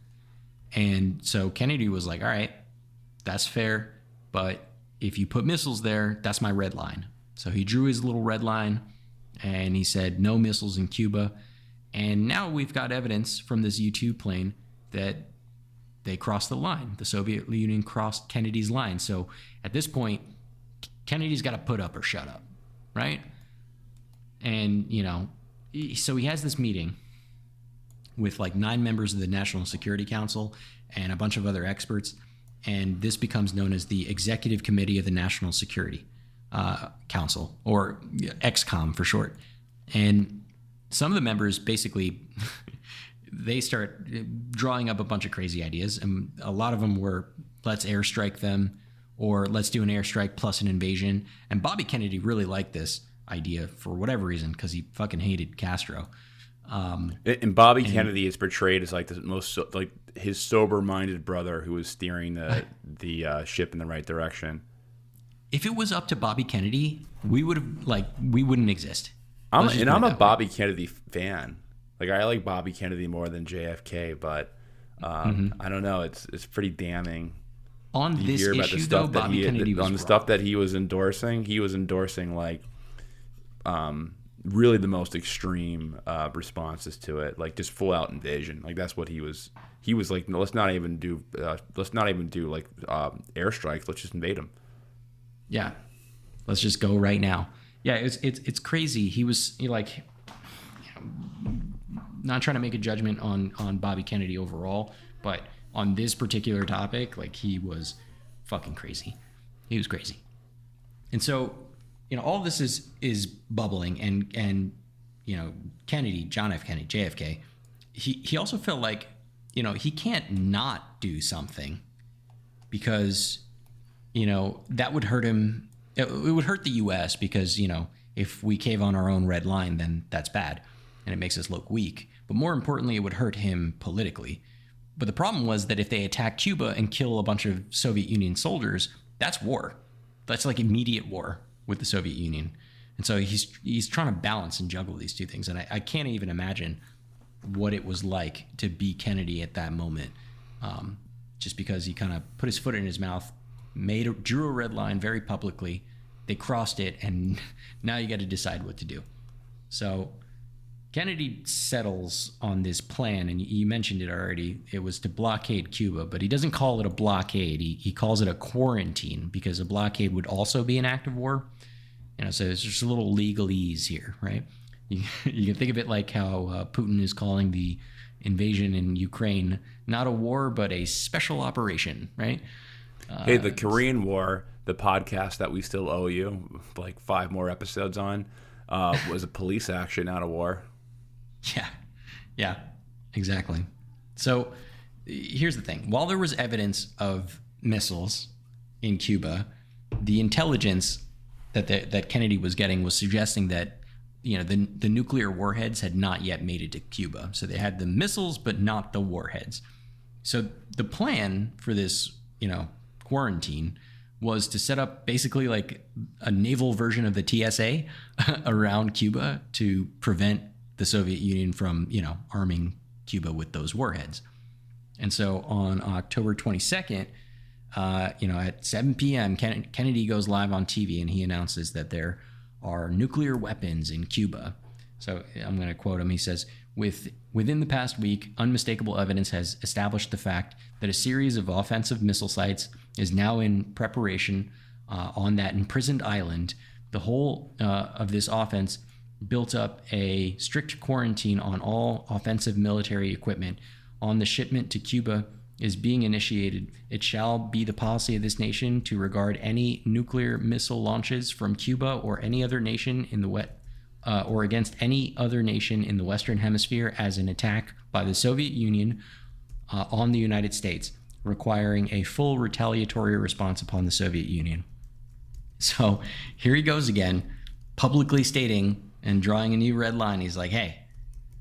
And so Kennedy was like, all right, that's fair. But if you put missiles there, that's my red line. So he drew his little red line and he said, no missiles in Cuba. And now we've got evidence from this U 2 plane that they crossed the line. The Soviet Union crossed Kennedy's line. So at this point, Kennedy's got to put up or shut up, right? And, you know, so he has this meeting with like nine members of the National Security Council and a bunch of other experts. And this becomes known as the Executive Committee of the National Security uh, Council, or ExComm for short. And some of the members basically they start drawing up a bunch of crazy ideas, and a lot of them were let's airstrike them or let's do an airstrike plus an invasion. And Bobby Kennedy really liked this idea for whatever reason because he fucking hated Castro. Um, and Bobby and, Kennedy is portrayed as like the most like his sober-minded brother who was steering the the uh, ship in the right direction. If it was up to Bobby Kennedy, we would have like we wouldn't exist. I'm, and I'm a Bobby Kennedy fan. Like I like Bobby Kennedy more than JFK, but um, mm-hmm. I don't know. It's it's pretty damning. On you this issue, though, Bobby he, Kennedy on the wrong. stuff that he was endorsing. He was endorsing like, um, really the most extreme uh, responses to it, like just full out invasion. Like that's what he was. He was like, no, let's not even do. Uh, let's not even do like uh, airstrikes. Let's just invade them. Yeah, let's just go right now. Yeah, it's it's it's crazy. He was like, not trying to make a judgment on on Bobby Kennedy overall, but on this particular topic, like he was fucking crazy. He was crazy. And so, you know, all this is is bubbling and and you know, Kennedy, John F. Kennedy, JFK, he he also felt like, you know, he can't not do something because you know, that would hurt him it, it would hurt the US because, you know, if we cave on our own red line, then that's bad and it makes us look weak but more importantly, it would hurt him politically. But the problem was that if they attack Cuba and kill a bunch of Soviet Union soldiers, that's war. That's like immediate war with the Soviet Union. And so he's he's trying to balance and juggle these two things. And I, I can't even imagine what it was like to be Kennedy at that moment, um, just because he kind of put his foot in his mouth, made a, drew a red line very publicly. They crossed it, and now you got to decide what to do. So Kennedy settles on this plan, and you mentioned it already. It was to blockade Cuba, but he doesn't call it a blockade. He, he calls it a quarantine because a blockade would also be an act of war. You know, so it's just a little legalese here, right? You, you can think of it like how uh, Putin is calling the invasion in Ukraine not a war, but a special operation, right? Uh, hey, the Korean War, the podcast that we still owe you, like five more episodes on, uh, was a police action, not a war. Yeah, yeah, exactly. So here's the thing: while there was evidence of missiles in Cuba, the intelligence that the, that Kennedy was getting was suggesting that you know the the nuclear warheads had not yet made it to Cuba. So they had the missiles, but not the warheads. So the plan for this, you know, quarantine was to set up basically like a naval version of the TSA around Cuba to prevent the Soviet Union from, you know, arming Cuba with those warheads. And so on October 22nd, uh, you know, at 7 p.m., Ken- Kennedy goes live on TV and he announces that there are nuclear weapons in Cuba. So I'm going to quote him. He says, With, Within the past week, unmistakable evidence has established the fact that a series of offensive missile sites is now in preparation uh, on that imprisoned island. The whole uh, of this offense built up a strict quarantine on all offensive military equipment on the shipment to Cuba is being initiated. It shall be the policy of this nation to regard any nuclear missile launches from Cuba or any other nation in the wet uh, or against any other nation in the Western Hemisphere as an attack by the Soviet Union uh, on the United States, requiring a full retaliatory response upon the Soviet Union. So here he goes again, publicly stating and drawing a new red line. He's like, "Hey,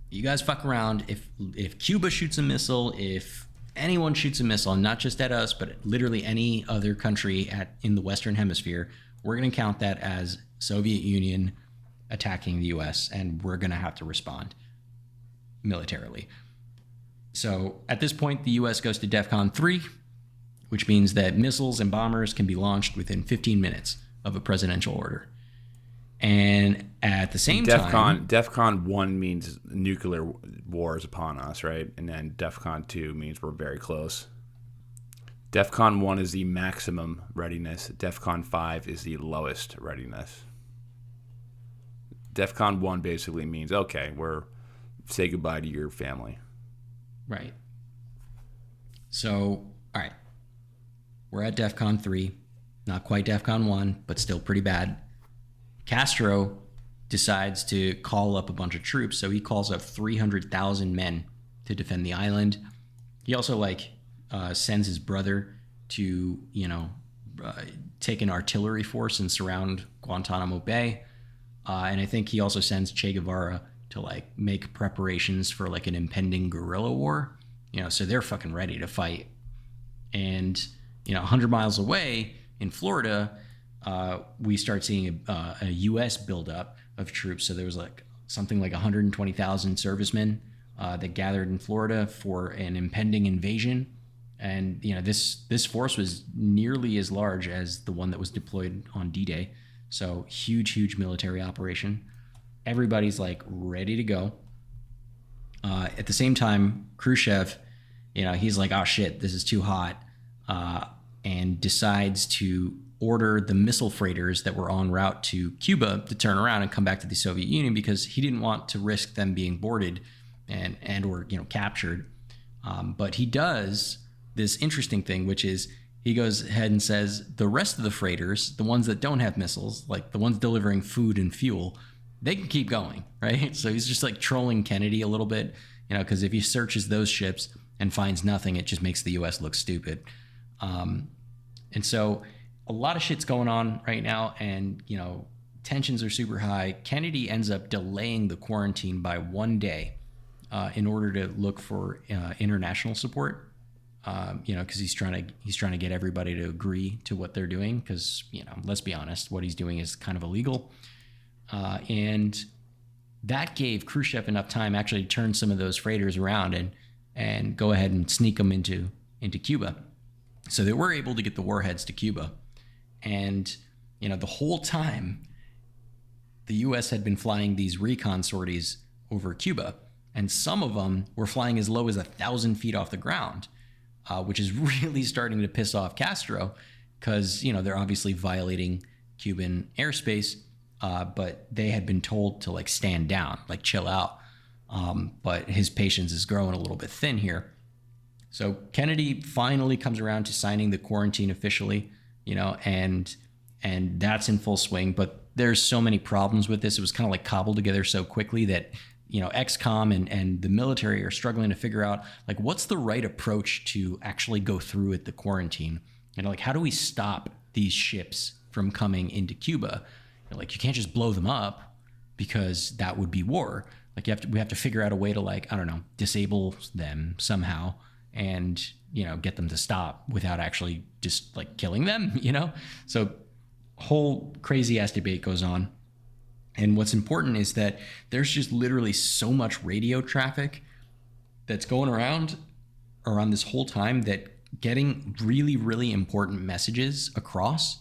you guys fuck around. If if Cuba shoots a missile, if anyone shoots a missile, not just at us, but literally any other country at in the Western Hemisphere, we're going to count that as Soviet Union attacking the U.S. and we're going to have to respond militarily." So at this point, the U.S. goes to DEFCON three, which means that missiles and bombers can be launched within 15 minutes of a presidential order. And at the same time, DEFCON DEFCON one means nuclear war is upon us, right? And then DEFCON two means we're very close. DEFCON one is the maximum readiness. DEFCON five is the lowest readiness. DEFCON one basically means okay, we're say goodbye to your family. Right. So, all right. We're at DEFCON 3. Not quite DEFCON 1, but still pretty bad. Castro decides to call up a bunch of troops, so he calls up 300,000 men to defend the island. He also like uh, sends his brother to, you know, uh, take an artillery force and surround Guantanamo Bay. Uh, and I think he also sends Che Guevara to like make preparations for like an impending guerrilla war. You know, so they're fucking ready to fight. And you know, 100 miles away in Florida, uh, we start seeing a, uh, a U.S. buildup of troops. So there was like something like 120,000 servicemen uh, that gathered in Florida for an impending invasion. And you know, this this force was nearly as large as the one that was deployed on D-Day. So huge, huge military operation everybody's like ready to go. Uh, at the same time, Khrushchev, you know, he's like, oh shit, this is too hot, uh, and decides to order the missile freighters that were en route to Cuba to turn around and come back to the Soviet Union because he didn't want to risk them being boarded and and or you know captured. Um, but he does this interesting thing, which is he goes ahead and says the rest of the freighters, the ones that don't have missiles, like the ones delivering food and fuel, they can keep going, right? So he's just like trolling Kennedy a little bit, you know, because if he searches those ships and finds nothing, it just makes the U.S. look stupid. Um, and so a lot of shit's going on right now, and you know, tensions are super high. Kennedy ends up delaying the quarantine by one day uh, in order to look for uh, international support. Um, you know, because he's trying to he's trying to get everybody to agree to what they're doing. Because you know, let's be honest, what he's doing is kind of illegal. Uh, and that gave Khrushchev enough time actually to turn some of those freighters around and and go ahead and sneak them into into Cuba. So they were able to get the warheads to Cuba. And you know, the whole time the US had been flying these recon sorties over Cuba, and some of them were flying as low as a thousand feet off the ground, uh, which is really starting to piss off Castro because you know they're obviously violating Cuban airspace uh, but they had been told to like stand down, like chill out. Um, but his patience is growing a little bit thin here. So Kennedy finally comes around to signing the quarantine officially, you know, and and that's in full swing. But there's so many problems with this. It was kind of like cobbled together so quickly that you know ExComm and and the military are struggling to figure out like what's the right approach to actually go through with the quarantine. And like how do we stop these ships from coming into Cuba? like you can't just blow them up because that would be war. Like you have to, we have to figure out a way to like I don't know disable them somehow and you know get them to stop without actually just like killing them. You know, so whole crazy ass debate goes on. And what's important is that there's just literally so much radio traffic that's going around around this whole time that getting really, really important messages across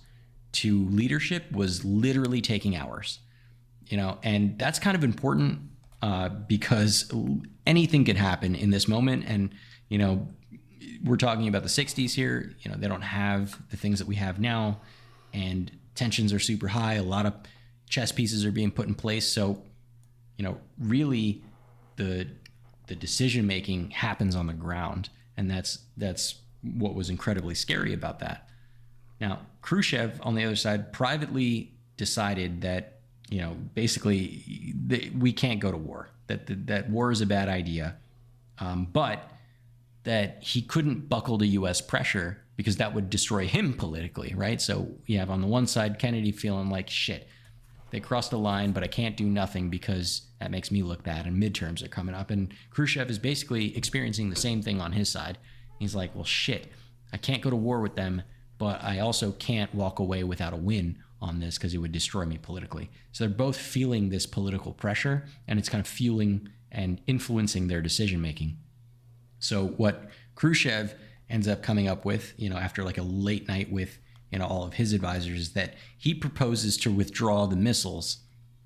to leadership was literally taking hours. You know, and that's kind of important uh, because anything could happen in this moment. And, you know, we're talking about the 60s here. You know, they don't have the things that we have now, and tensions are super high. A lot of chess pieces are being put in place. So, you know, really the the decision making happens on the ground. And that's that's what was incredibly scary about that. Now, Khrushchev on the other side privately decided that you know, basically, we can't go to war. That that, that war is a bad idea, um, but that he couldn't buckle to U.S. pressure because that would destroy him politically, right? So you have on the one side Kennedy feeling like shit, they crossed the line, but I can't do nothing because that makes me look bad. And midterms are coming up, and Khrushchev is basically experiencing the same thing on his side. He's like, well, shit, I can't go to war with them, but I also can't walk away without a win on this because it would destroy me politically. So they're both feeling this political pressure and it's kind of fueling and influencing their decision making. So what Khrushchev ends up coming up with, you know, after like a late night with, you know, all of his advisors is that he proposes to withdraw the missiles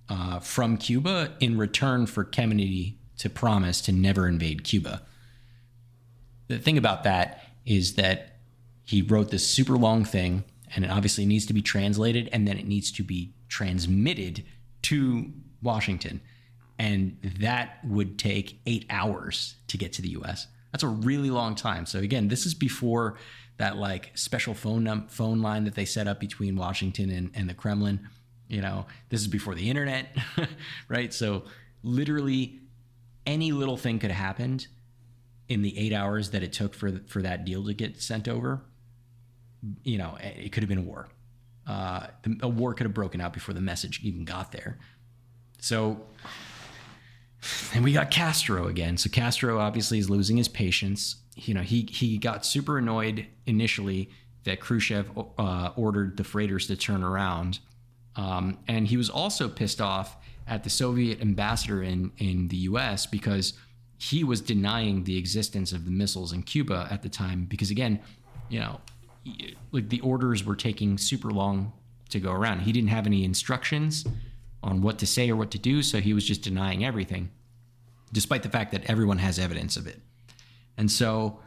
uh, from Cuba in return for Kennedy to promise to never invade Cuba. The thing about that is that he wrote this super long thing and it obviously needs to be translated and then it needs to be transmitted to Washington. And that would take eight hours to get to the US. That's a really long time. So, again, this is before that like special phone num- phone line that they set up between Washington and, and the Kremlin. You know, this is before the internet, right? So, literally, any little thing could have happened in the eight hours that it took for for that deal to get sent over you know, it could have been a war. Uh, a war could have broken out before the message even got there. So, and we got Castro again. So Castro obviously is losing his patience. You know, he he got super annoyed initially that Khrushchev uh, ordered the freighters to turn around, um, and he was also pissed off at the Soviet ambassador in in the U.S. because he was denying the existence of the missiles in Cuba at the time. Because again, you know, like the orders were taking super long to go around. He didn't have any instructions on what to say or what to do, so he was just denying everything, despite the fact that everyone has evidence of it. And so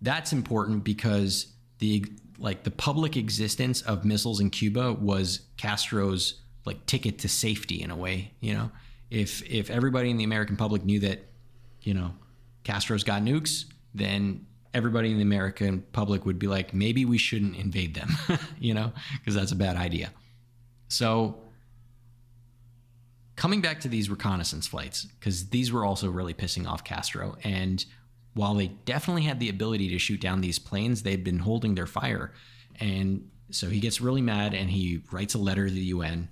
that's important because the like the public existence of missiles in Cuba was Castro's like ticket to safety in a way, you know. If if everybody in the American public knew that, you know, Castro's got nukes, then everybody in the American public would be like, maybe we shouldn't invade them, you know, because that's a bad idea. So, coming back to these reconnaissance flights, because these were also really pissing off Castro. And while they definitely had the ability to shoot down these planes, they'd been holding their fire. And so he gets really mad and he writes a letter to the UN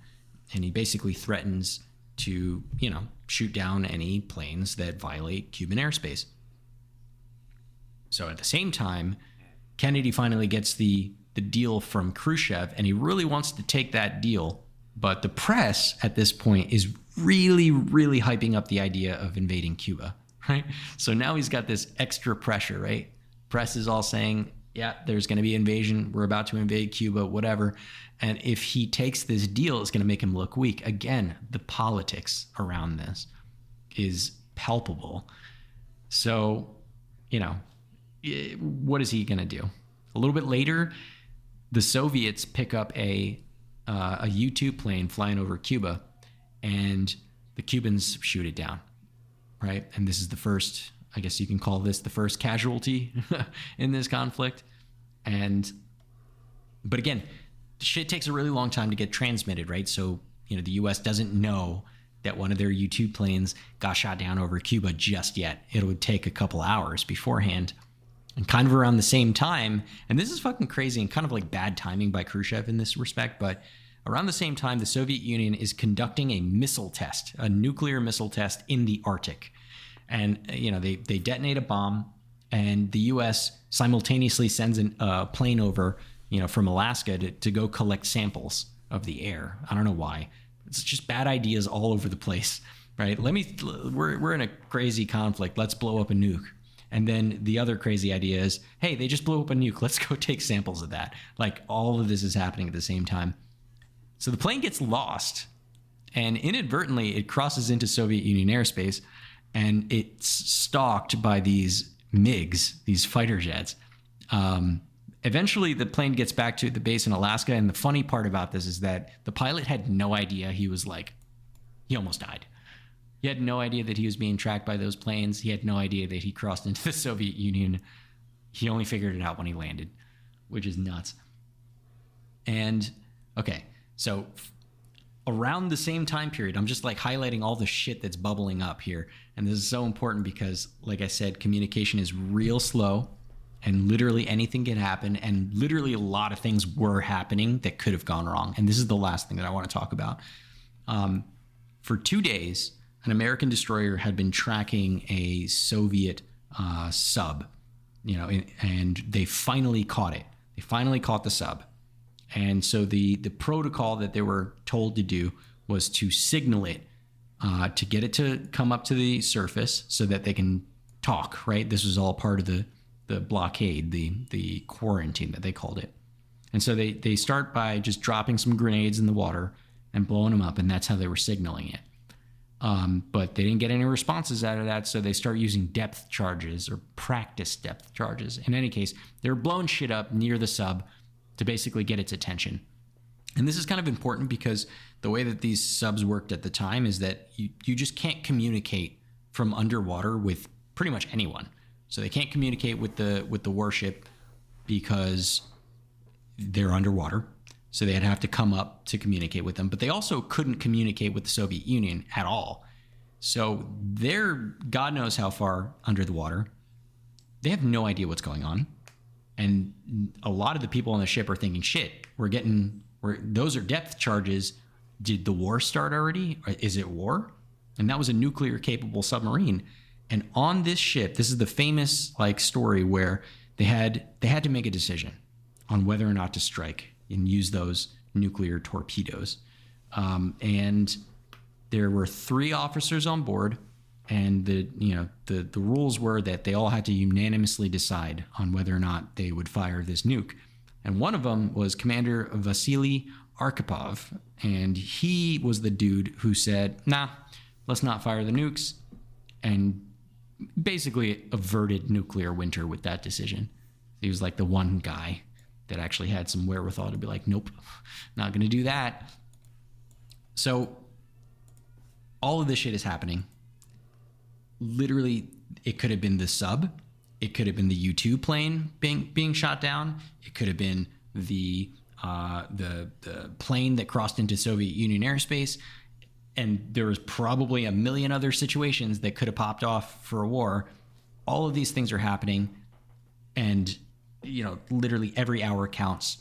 and he basically threatens to, you know, shoot down any planes that violate Cuban airspace. So at the same time, Kennedy finally gets the the deal from Khrushchev, and he really wants to take that deal. But the press at this point is really, really hyping up the idea of invading Cuba, right? So now he's got this extra pressure, right? Press is all saying, yeah, there's going to be invasion. We're about to invade Cuba, whatever. And if he takes this deal, it's going to make him look weak. Again, the politics around this is palpable. So, you know, what is he going to do? A little bit later, the Soviets pick up a uh, a U two plane flying over Cuba, and the Cubans shoot it down, right? And this is the first, I guess you can call this the first casualty in this conflict. And but again, shit takes a really long time to get transmitted, right? So you know the U.S. doesn't know that one of their U two planes got shot down over Cuba just yet. It would take a couple hours beforehand and kind of around the same time, and this is fucking crazy and kind of like bad timing by Khrushchev in this respect, but around the same time, the Soviet Union is conducting a missile test, a nuclear missile test in the Arctic. And, you know, they, they detonate a bomb, and the US simultaneously sends a uh, plane over, you know, from Alaska to, to go collect samples of the air. I don't know why. It's just bad ideas all over the place, right? Let me, we're, we're in a crazy conflict. Let's blow up a nuke And then the other crazy idea is, hey, they just blew up a nuke. Let's go take samples of that. Like all of this is happening at the same time. So the plane gets lost, and inadvertently it crosses into Soviet Union airspace, and it's stalked by these MiGs, these fighter jets. Um, eventually, the plane gets back to the base in Alaska, and the funny part about this is that the pilot had no idea he was like, he almost died. He had no idea that he was being tracked by those planes. He had no idea that he crossed into the Soviet Union. He only figured it out when he landed, which is nuts. And okay, so around the same time period, I'm just like highlighting all the shit that's bubbling up here. And this is so important because, like I said, communication is real slow and literally anything can happen. And literally a lot of things were happening that could have gone wrong. And this is the last thing that I want to talk about. Um, for two days, an American destroyer had been tracking a Soviet uh, sub, you know, and- and they finally caught it. They finally caught the sub. And so the the protocol that they were told to do was to signal it uh, to get it to come up to the surface so that they can talk. Right. This was all part of the the blockade, the the quarantine that they called it. And so they they start by just dropping some grenades in the water and blowing them up, and that's how they were signaling it. Um, but they didn't get any responses out of that, so they start using depth charges or practice depth charges. In any case, they're blowing shit up near the sub to basically get its attention. And this is kind of important because the way that these subs worked at the time is that you, you just can't communicate from underwater with pretty much anyone. So they can't communicate with the with the warship because they're underwater. So they'd have to come up to communicate with them. But they also couldn't communicate with the Soviet Union at all. So they're God knows how far under the water. They have no idea what's going on. And a lot of the people on the ship are thinking, shit, we're getting, we're, those are depth charges. Did the war start already? Is it war? And that was a nuclear capable submarine. And on this ship, this is the famous like story where they had they had to make a decision on whether or not to strike and use those nuclear torpedoes. Um, and there were three officers on board, and the you know the the rules were that they all had to unanimously decide on whether or not they would fire this nuke. And one of them was Commander Vasily Arkhipov, and he was the dude who said, "Nah, let's not fire the nukes," and basically averted nuclear winter with that decision. He was like the one guy that actually had some wherewithal to be like, nope, not going to do that. So all of this shit is happening. Literally, it could have been the sub, it could have been the U two plane being being shot down, it could have been the uh, the the plane that crossed into Soviet Union airspace, and there was probably a million other situations that could have popped off for a war. All of these things are happening, and you know, literally every hour counts.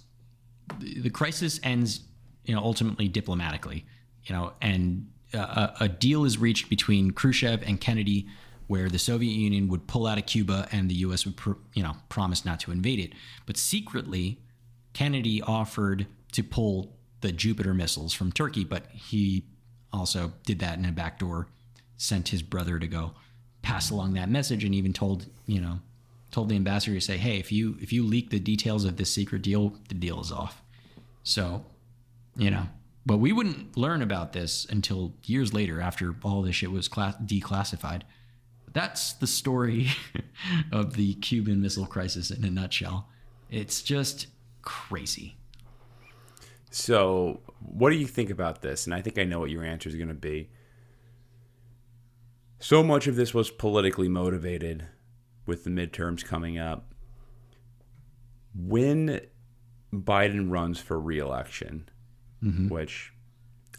The, the crisis ends, you know, ultimately diplomatically, you know, and Uh, a, a deal is reached between Khrushchev and Kennedy, where the Soviet Union would pull out of Cuba and the U.S. would, pr- you know, promise not to invade it. But secretly, Kennedy offered to pull the Jupiter missiles from Turkey, but he also did that in a back door, sent his brother to go pass along that message, and even told you know told the ambassador to say, hey, if you if you leak the details of this secret deal, the deal is off. So, you know, but we wouldn't learn about this until years later after all this shit was class- declassified. That's the story of the Cuban Missile Crisis in a nutshell. It's just crazy. So, what do you think about this? And I think I know what your answer is going to be. So much of this was politically motivated with the midterms coming up. When Biden runs for reelection, Mm-hmm. which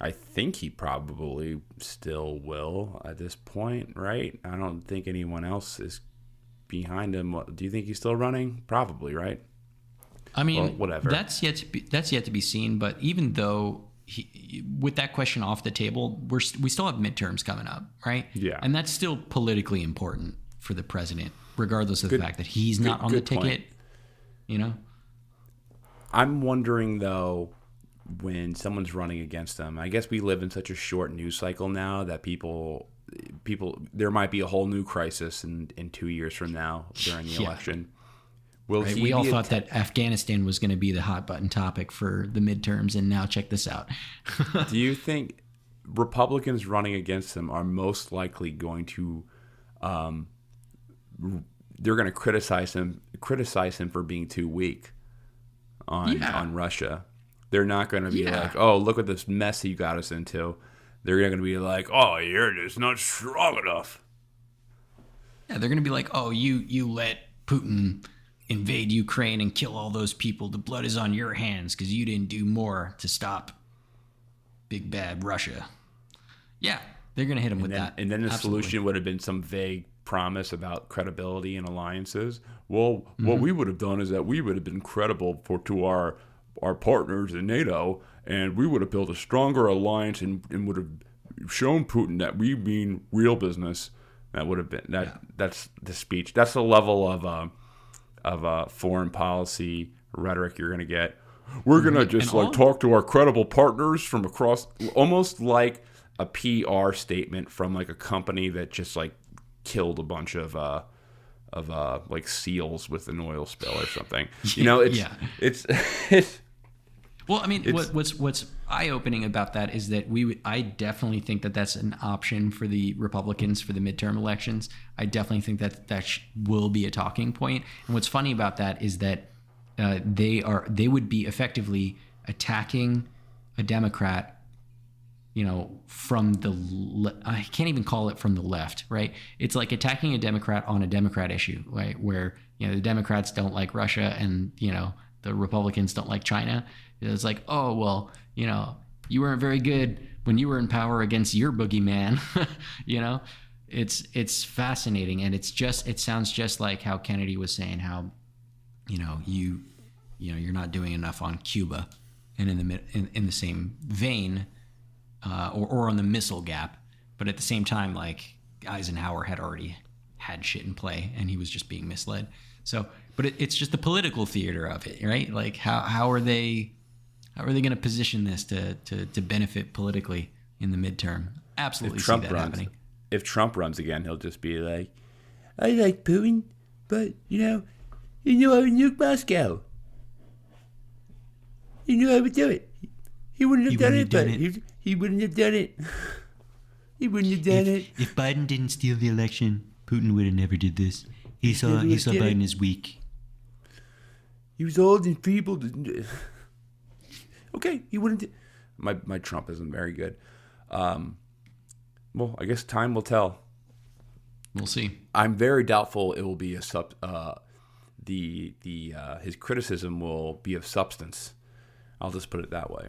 I think he probably still will at this point, right? I don't think anyone else is behind him. Do you think he's still running? Probably, right? I mean, Well, whatever. That's yet to be that's yet to be seen. But even though he, with that question off the table, we're we still have midterms coming up, right? Yeah. and that's still politically important for the president, regardless of Good- the fact that he's not on the good point. ticket. You know, I'm wondering though, when someone's running against them, I guess we live in such a short news cycle now that people people there might be a whole new crisis in in two years from now during the Yeah. election. Will Right? We all thought atta- that Afghanistan was going to be the hot button topic for the midterms, and now check this out. Do you think Republicans running against him are most likely going to, um, they're going to criticize him, criticize him for being too weak on Yeah. on Russia. They're not going to be Yeah. like, oh, look at this mess you got us into. They're going to be like, oh, you're just not strong enough. Yeah, they're going to be like, "Oh, you you let Putin invade Ukraine and kill all those people. The blood is on your hands because you didn't do more to stop big bad Russia." Yeah, they're going to hit him with And then, that. and then the Absolutely. solution would have been some vague promise about credibility and alliances. Well, Mm-hmm. what we would have done is that we would have been credible for to our our partners in NATO, and we would have built a stronger alliance and, and would have shown Putin that we mean real business. That would have been that. That's the speech. That's the level of uh, of uh, foreign policy rhetoric you're going to get. We're going to just Mm-hmm. And like all- talk to our credible partners from across, almost like a PR statement from like a company that just like killed a bunch of uh of uh like seals with an oil spill or something. You know, it's Yeah. it's it's Well, I mean, what, what's what's eye opening about that is that we would, I definitely think that that's an option for the Republicans for the midterm elections. I definitely think that that sh- will be a talking point. And what's funny about that is that uh, they are they would be effectively attacking a Democrat you know, from the le- I can't even call it from the left, right? It's like attacking a Democrat on a Democrat issue, right? Where you know the Democrats don't like Russia and you know the Republicans don't like China. It's like, oh well, you know, you weren't very good when you were in power against your boogeyman, you know. It's it's fascinating, and it's just it sounds just like how Kennedy was saying how, you know, you, you know, you're not doing enough on Cuba, and in the in, in the same vein, uh, or, or on the missile gap. But at the same time, like Eisenhower had already had shit in play and he was just being misled. So, but it, it's just the political theater of it, right? Like how, how are they, how are they going to position this to, to, to benefit politically in the midterm? Absolutely if see Trump that runs. happening. If Trump runs again, he'll just be like, I like Putin, but you know, you knew I would nuke Moscow. You knew I would do it. He wouldn't have He done wouldn't it, have but done he, he wouldn't have done it. he wouldn't have done it. If Biden didn't steal the election, Putin would have never did this. He saw never he saw did it. Biden as weak. He was old and feeble. okay, he wouldn't. do- My my Trump isn't very good. Um, well, I guess time will tell. We'll see. I'm very doubtful it will be a sub. Uh, the the uh, his criticism will be of substance. I'll just put it that way.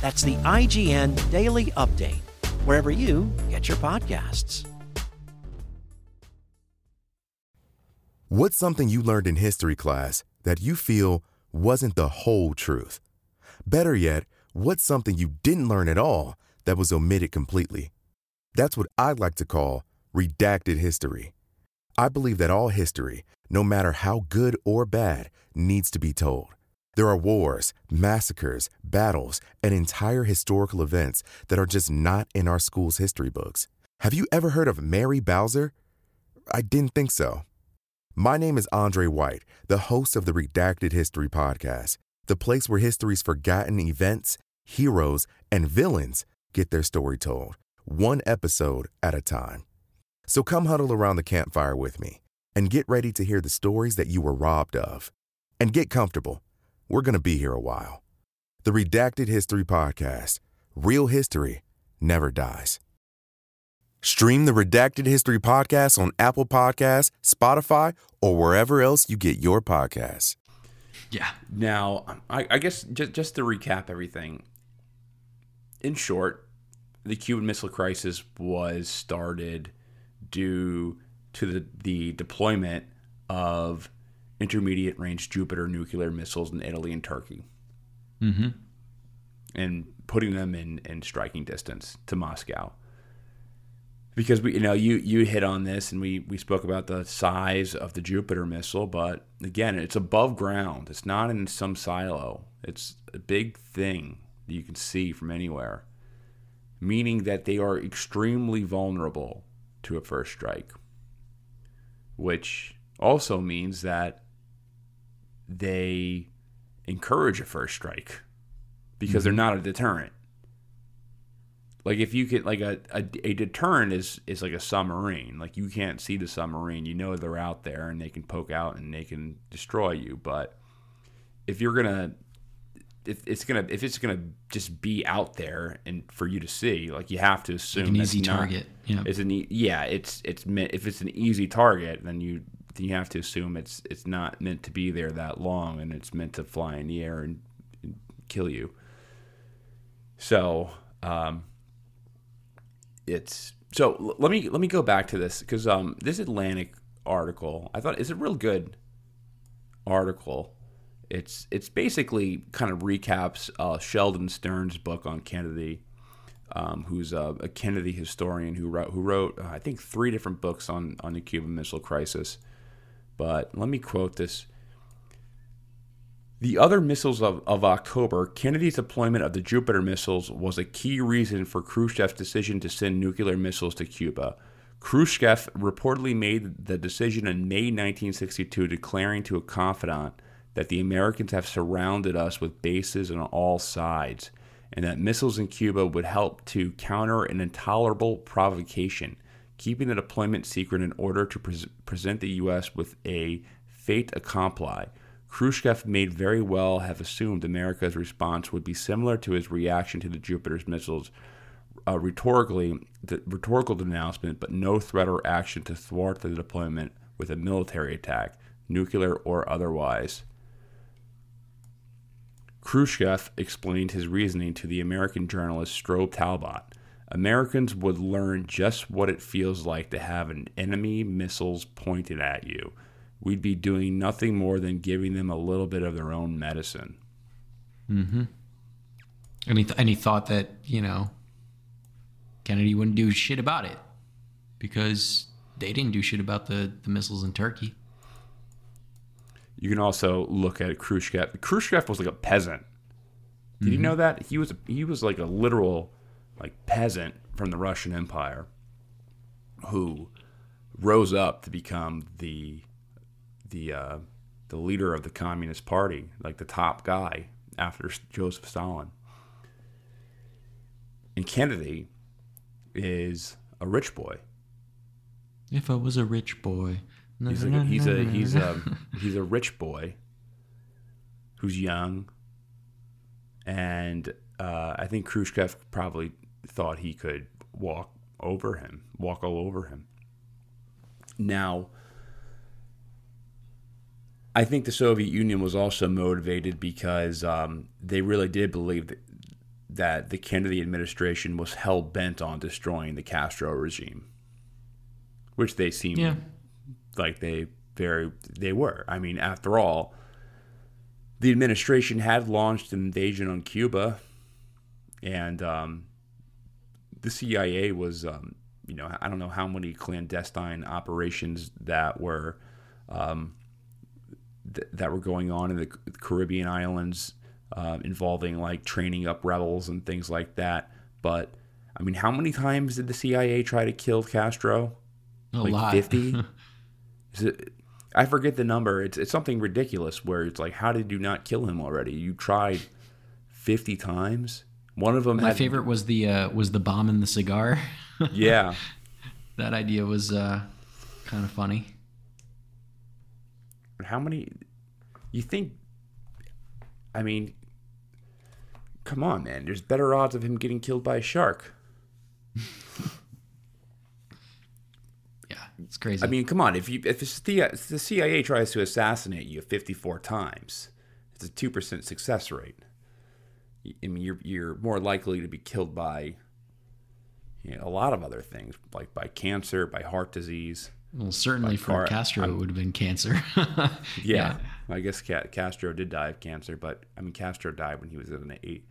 That's the IGN Daily Update, wherever you get your podcasts. What's something you learned in history class that you feel wasn't the whole truth? Better yet, what's something you didn't learn at all that was omitted completely? That's what I'd like to call redacted history. I believe that all history, no matter how good or bad, needs to be told. There are wars, massacres, battles, and entire historical events that are just not in our school's history books. Have you ever heard of Mary Bowser? I didn't think so. My name is Andre White, the host of the Redacted History Podcast, the place where history's forgotten events, heroes, and villains get their story told, one episode at a time. So come huddle around the campfire with me and get ready to hear the stories that you were robbed of. And get comfortable. We're going to be here a while. The Redacted History Podcast Real History Never Dies. Stream the Redacted History Podcast on Apple Podcasts, Spotify, or wherever else you get your podcasts. Yeah. Now, I, I guess just just to recap everything. In short, the Cuban Missile Crisis was started due to the, the deployment of intermediate range Jupiter nuclear missiles in Italy and Turkey. Mm-hmm. And putting them in, in striking distance to Moscow. Because we, you know, you you hit on this, and we we spoke about the size of the Jupiter missile, but again, it's above ground. It's not in some silo. It's a big thing that you can see from anywhere, meaning that they are extremely vulnerable to a first strike. Which also means that they encourage a first strike because they're mm-hmm. not a deterrent. Like if you could like a, a, a deterrent is is like a submarine. Like you can't see the submarine. You know they're out there and they can poke out and they can destroy you. But if you're gonna if it's gonna if it's gonna just be out there and for you to see, like you have to assume It's an easy not- target, yeah. It's an e- yeah. It's it's meant if it's an easy target, then you then you have to assume it's it's not meant to be there that long, and it's meant to fly in the air and, and kill you. So um, it's so let me let me go back to this because um, this Atlantic article I thought is a real good article. It's it's basically kind of recaps uh, Sheldon Stern's book on Kennedy, um, who's a, a Kennedy historian who wrote who wrote uh, I think three different books on on the Cuban Missile Crisis. But let me quote this. The other missiles of, of October, Kennedy's deployment of the Jupiter missiles was a key reason for Khrushchev's decision to send nuclear missiles to Cuba. Khrushchev reportedly made the decision in May 1962, declaring to a confidant that the Americans have surrounded us with bases on all sides, and that missiles in Cuba would help to counter an intolerable provocation, keeping the deployment secret in order to pres present the U.S. with a fait accompli. Khrushchev may very well have assumed America's response would be similar to his reaction to the Jupiter's missiles, uh, rhetorically, the rhetorical denouncement, but no threat or action to thwart the deployment with a military attack, nuclear or otherwise. Khrushchev explained his reasoning to the American journalist Strobe Talbott. Americans would learn just what it feels like to have an enemy missiles pointed at you. We'd be doing nothing more than giving them a little bit of their own medicine. Mm-hmm. Any th- he thought that, you know, Kennedy wouldn't do shit about it because they didn't do shit about the, the missiles in Turkey. You can also look at Khrushchev. Khrushchev was like a peasant. Did you know that he was he was like a literal like peasant from the Russian Empire who rose up to become the the uh, the leader of the Communist Party, like the top guy after Joseph Stalin. And Kennedy is a rich boy. If I was a rich boy. He's a, he's a he's a he's a rich boy who's young, and uh, I think Khrushchev probably thought he could walk over him, walk all over him. Now, I think the Soviet Union was also motivated because um, they really did believe that, that the Kennedy administration was hell bent on destroying the Castro regime, which they seem Yeah. like they very they were. I mean, after all, the administration had launched an invasion on Cuba, and um, the CIA was, um, you know, I don't know how many clandestine operations that were um, th- that were going on in the Caribbean islands, uh, involving like training up rebels and things like that. But I mean, how many times did the CIA try to kill Castro? A like lot. Fifty. Is it? I forget the number. It's it's something ridiculous where it's like, how did you not kill him already? You tried fifty times. One of them. My had, favorite was the uh, was the bomb in the cigar. Yeah. that idea was uh, kind of funny. How many? You think? I mean, come on, man. There's better odds of him getting killed by a shark. Yeah, it's crazy. I mean, come on. If you if it's if the CIA tries to assassinate you 54 times, it's a two percent success rate. I mean, you're you're more likely to be killed by you know, a lot of other things, like by cancer, by heart disease. Well, certainly for far. Castro, I'm- it would have been cancer. Yeah. I guess Ca- Castro did die of cancer, but I mean Castro died when he was in the eight.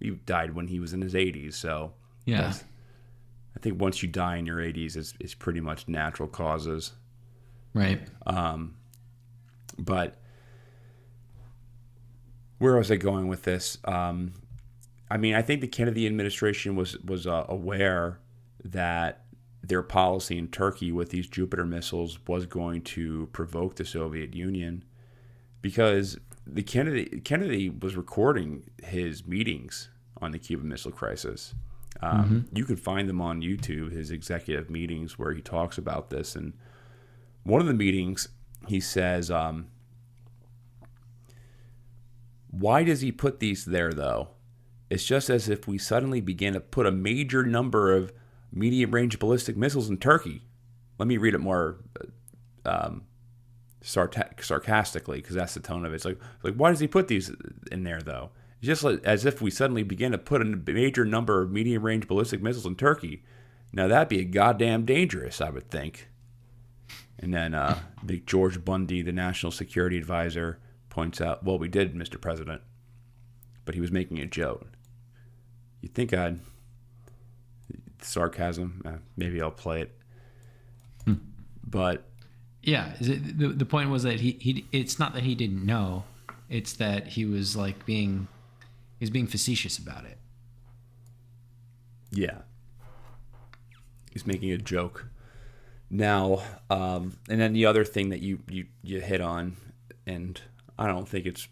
He died when he was in his 80s, so Yeah. I think once you die in your 80s, it's, it's pretty much natural causes. Right. Um, but where was I going with this? Um, I mean, I think the Kennedy administration was was uh, aware that their policy in Turkey with these Jupiter missiles was going to provoke the Soviet Union because the Kennedy Kennedy was recording his meetings on the Cuban Missile Crisis. Um, You can find them on YouTube, his executive meetings where he talks about this. And one of the meetings, he says, um, "Why does he put these there, though? It's just as if we suddenly began to put a major number of medium-range ballistic missiles in Turkey." Let me read it more um, sarta- sarcastically because that's the tone of it. It's like, like why does he put these in there though? It's just like, as if we suddenly began to put a major number of medium range ballistic missiles in Turkey. Now that'd be a goddamn dangerous, I would think. And then uh, McGeorge Bundy, the national security advisor, points out, "Well, we did, Mr. President, but he was making a joke." You think I'd sarcasm? Uh, maybe I'll play it. But Yeah, is it, the the point was that he he it's not that he didn't know, it's that he was like being he was being facetious about it. Yeah. He's making a joke. Now, um, and then the other thing that you, you, you hit on, and I don't think it's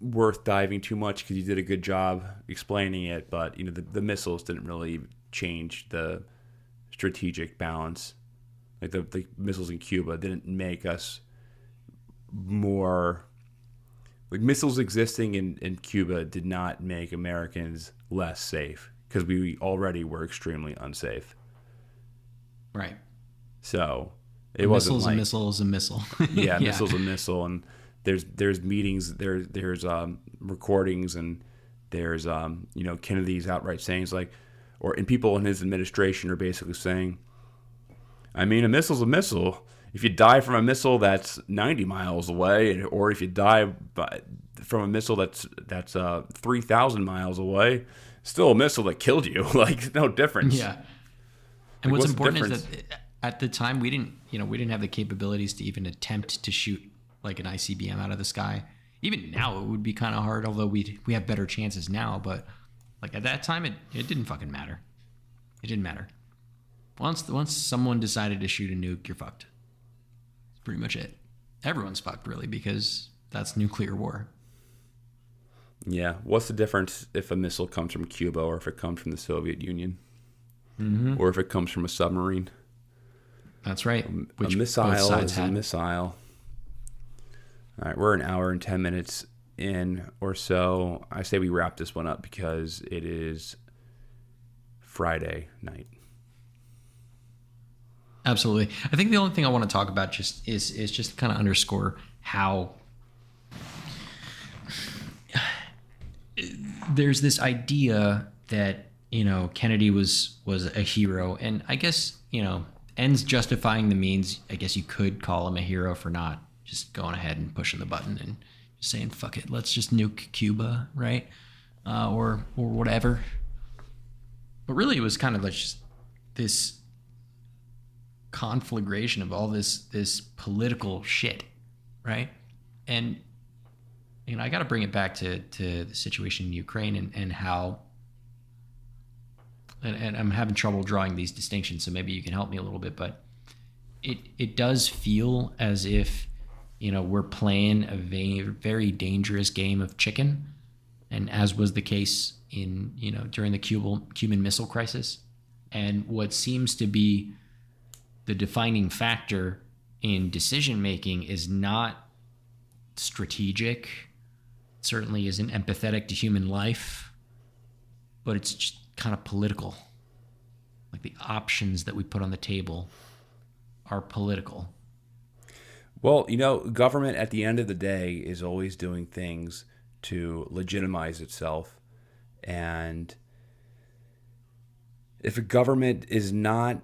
worth diving too much because you did a good job explaining it, but you know the, the missiles didn't really change the strategic balance. Like the, the missiles in Cuba didn't make us more like missiles existing in, in Cuba did not make Americans less safe because we already were extremely unsafe. Right. So it a wasn't missile's like a missile is a missile. yeah, missile's a missile, and there's there's meetings, there there's um, recordings, and there's um, you know Kennedy's outright sayings like, or and people in his administration are basically saying, I mean, a missile's a missile. If you die from a missile that's 90 miles away, or if you die by, from a missile that's that's uh, 3,000 miles away, still a missile that killed you. like no difference. Yeah. And Like, what's, what's important is that at the time we didn't, you know, we didn't have the capabilities to even attempt to shoot like an ICBM out of the sky. Even now, it would be kind of hard. Although we we have better chances now, but like at that time, it it didn't fucking matter. It didn't matter. Once once someone decided to shoot a nuke, you're fucked. That's pretty much it. Everyone's fucked really because that's nuclear war. Yeah. What's the difference if a missile comes from Cuba or if it comes from the Soviet Union? Mhm. Or if it comes from a submarine? That's right. A Which both missile is a had. missile. All right, we're an hour and 10 minutes in or so. I say we wrap this one up because it is Friday night. Absolutely. I think the only thing I want to talk about just is is just kind of underscore how there's this idea that you know Kennedy was was a hero, and I guess you know ends justifying the means. I guess you could call him a hero for not just going ahead and pushing the button and just saying fuck it, let's just nuke Cuba, right? Uh, or or whatever. But really, it was kind of like just this conflagration of all this this political shit, right? And you know, I got to bring it back to to the situation in Ukraine and and how. And, and I'm having trouble drawing these distinctions, so maybe you can help me a little bit. But it it does feel as if you know we're playing a very dangerous game of chicken, and as was the case in you know during the Cuban Cuban Missile Crisis, and what seems to be the defining factor in decision making is not strategic certainly isn't empathetic to human life but it's just kind of political. Like the options that we put on the table are political Well, you know, government at the end of the day is always doing things to legitimize itself. And if a government is not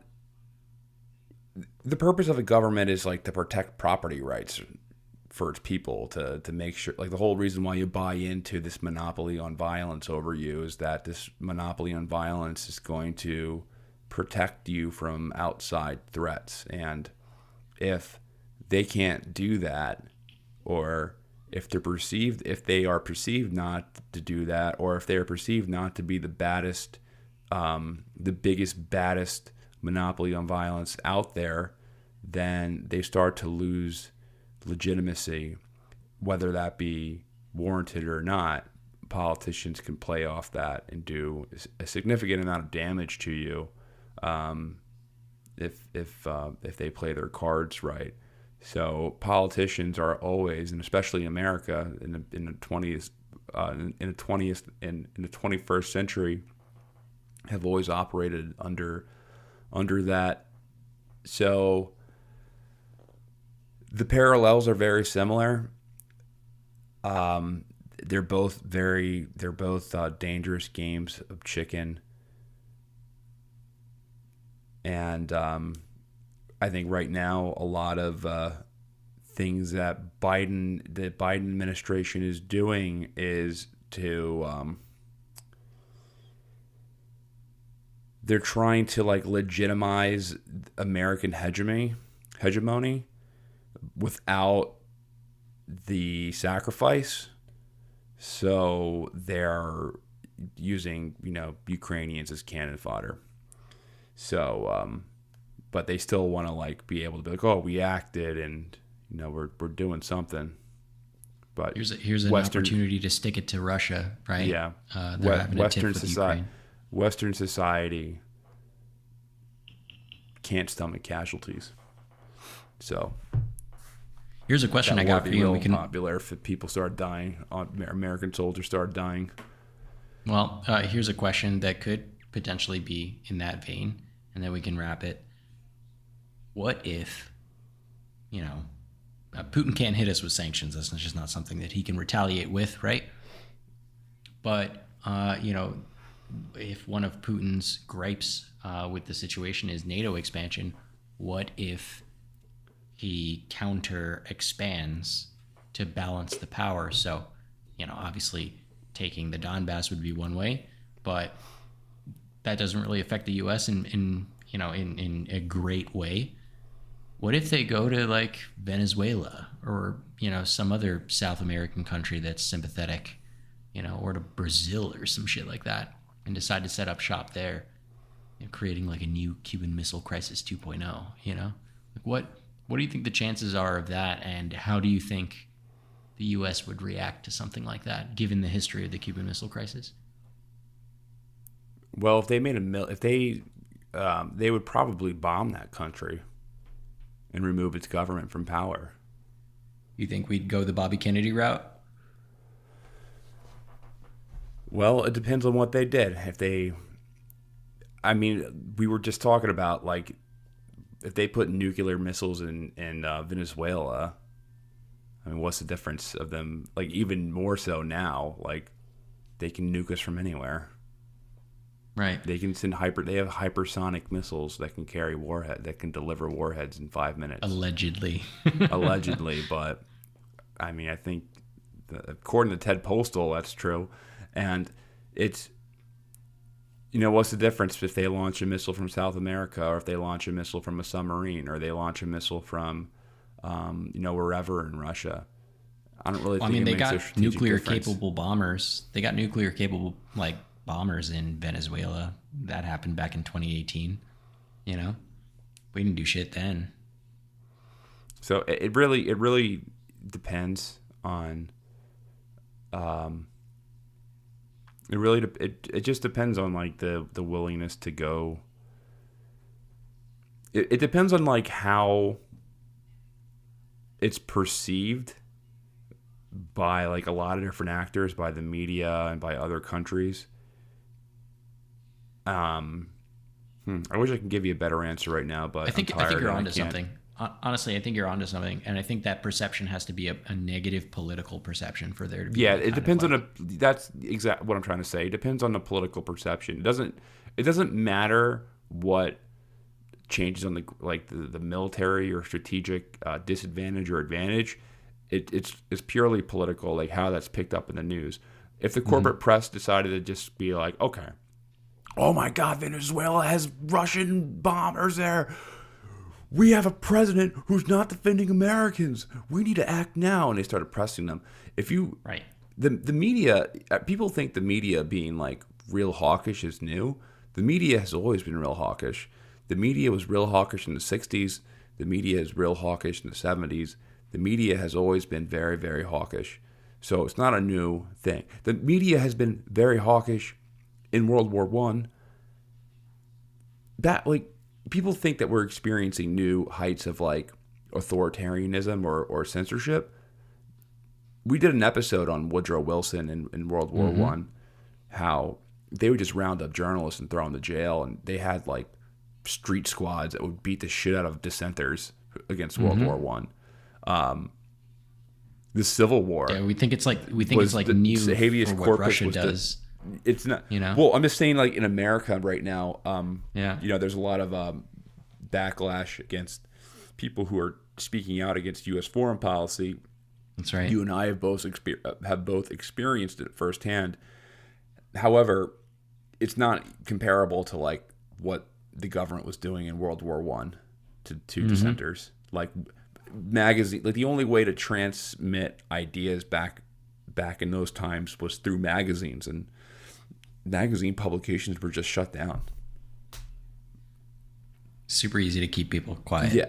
the purpose of a government is like to protect property rights for its people to to make sure like the whole reason why you buy into this monopoly on violence over you is that this monopoly on violence is going to protect you from outside threats and if they can't do that or if they're perceived if they are perceived not to do that or if they are perceived not to be the baddest um, the biggest baddest monopoly on violence out there then they start to lose legitimacy whether that be warranted or not. Politicians can play off that and do a significant amount of damage to you um, if if uh, if they play their cards right so politicians are always, and especially in America in the in the uh, in the twentieth in, in the twenty first century, have always operated under under that. So the parallels are very similar. Um, they're both very they're both uh, dangerous games of chicken, and um, I think right now a lot of uh, things that Biden, the Biden administration is doing is to, um, they're trying to like legitimize American hegemony, hegemony, without the sacrifice. So they're using, you know, Ukrainians as cannon fodder. So, um, but they still want to like be able to be like, oh, we acted and you know we're we're doing something. But here's a, here's an Western, opportunity to stick it to Russia, right? Yeah, uh, Western society, Western society can't stomach casualties. So here's a question I got for you. We can popular if people start dying. American soldiers start dying. Well, uh, here's a question that could potentially be in that vein, and then we can wrap it what if, you know, uh, Putin can't hit us with sanctions. That's just not something that he can retaliate with, right? But, uh, you know, if one of Putin's gripes uh, with the situation is NATO expansion, what if he counter expands to balance the power? So, you know, obviously taking the Donbass would be one way, but that doesn't really affect the U.S. in, in you know, in, in a great way. What if they go to like Venezuela or, you know, some other South American country that's sympathetic, you know, or to Brazil or some shit like that and decide to set up shop there, you know, creating like a new Cuban Missile Crisis 2.0, you know? Like what what do you think the chances are of that and how do you think the US would react to something like that given the history of the Cuban Missile Crisis? Well, if they made a mil- if they um, they would probably bomb that country and remove its government from power. You think we'd go the Bobby Kennedy route? Well, it depends on what they did. If they, I mean, we were just talking about like if they put nuclear missiles in in uh, Venezuela. I mean, what's the difference of them? Like even more so now, like they can nuke us from anywhere. Right. They can send hyper. They have hypersonic missiles that can carry warhead that can deliver warheads in five minutes. Allegedly. Allegedly, but I mean, I think according to Ted Postol, that's true, and it's you know what's the difference if they launch a missile from South America or if they launch a missile from a submarine or they launch a missile from um, you know wherever in Russia. I don't really. Well, I mean, they got nuclear difference. capable bombers. They got nuclear capable like bombers in Venezuela. That happened back in 2018. You know, we didn't do shit then. So it really, it really depends on. Um, it really, it it just depends on like the the willingness to go. It, it depends on like how it's perceived by like a lot of different actors, by the media and by other countries. Um, hmm, I wish I could give you a better answer right now, but I think I think you're onto something. Honestly, I think you're onto something, and I think that perception has to be a, a negative political perception for there to be. Yeah, it depends on a. That's exactly what I'm trying to say. It depends on the political perception. It doesn't. It doesn't matter what changes on the like the, the military or strategic uh, disadvantage or advantage. It, it's it's purely political, like how that's picked up in the news. If the corporate press decided to just be like, okay, oh my God, Venezuela has Russian bombers there. We have a president who's not defending Americans. We need to act now. And they started pressing them. If you Right. the the media uh, people think the media being like real hawkish is new. The media has always been real hawkish. The media was real hawkish in the 60s. The media is real hawkish in the 70s. The media has always been very very hawkish. So it's not a new thing. The media has been very hawkish in World War 1. That like people think that we're experiencing new heights of like authoritarianism or, or censorship we did an episode on Woodrow Wilson in, in World War One, how they would just round up journalists and throw them to jail, and they had like street squads that would beat the shit out of dissenters against World War One. Um, the Civil War. Yeah, we think it's like we think it's like the- new the habeas corpus Russia does. It's not You know? well i'm just saying like in america right now um Yeah. you know there's a lot of um backlash against people who are speaking out against us foreign policy That's right. you and i have both exper- uh, have both experienced it firsthand however it's not comparable to like what the government was doing in world war one to, to dissenters like magazine like the only way to transmit ideas back back in those times was through magazines and magazine publications were just shut down. Super easy to keep people quiet. yeah.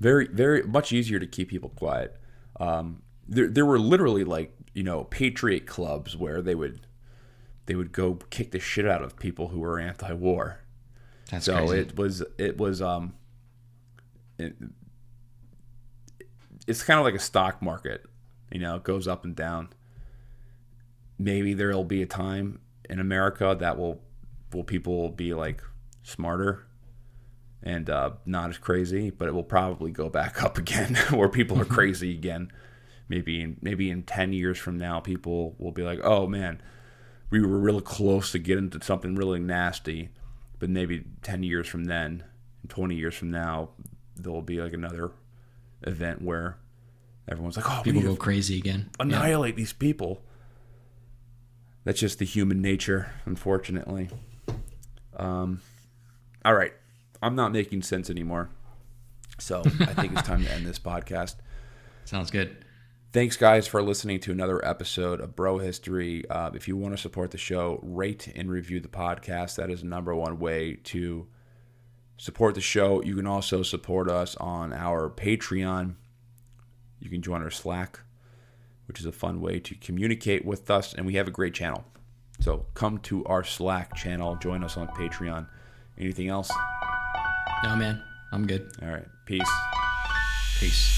Very very much easier to keep people quiet. Um there, there were literally like you know patriot clubs where they would they would go kick the shit out of people who were anti-war. That's so crazy. it was it was um it, it's kind of like a stock market you know it goes up and down. Maybe there'll be a time in america that will will people be like smarter and uh, not as crazy but it will probably go back up again where people are crazy again maybe in maybe in 10 years from now people will be like oh man we were really close to getting to something really nasty but maybe 10 years from then 20 years from now there'll be like another event where everyone's like oh people go crazy again. Yeah. annihilate these people that's just the human nature unfortunately um, all right i'm not making sense anymore so i think it's time to end this podcast Sounds good. Thanks, guys, for listening to another episode of Bro History. Uh, if you want to support the show, rate and review the podcast. That is the number one way to support the show. You can also support us on our Patreon. You can join our Slack, which is a fun way to communicate with us, and we have a great channel. So come to our Slack channel, join us on Patreon. Anything else? No, man, I'm good. All right. Peace. Peace.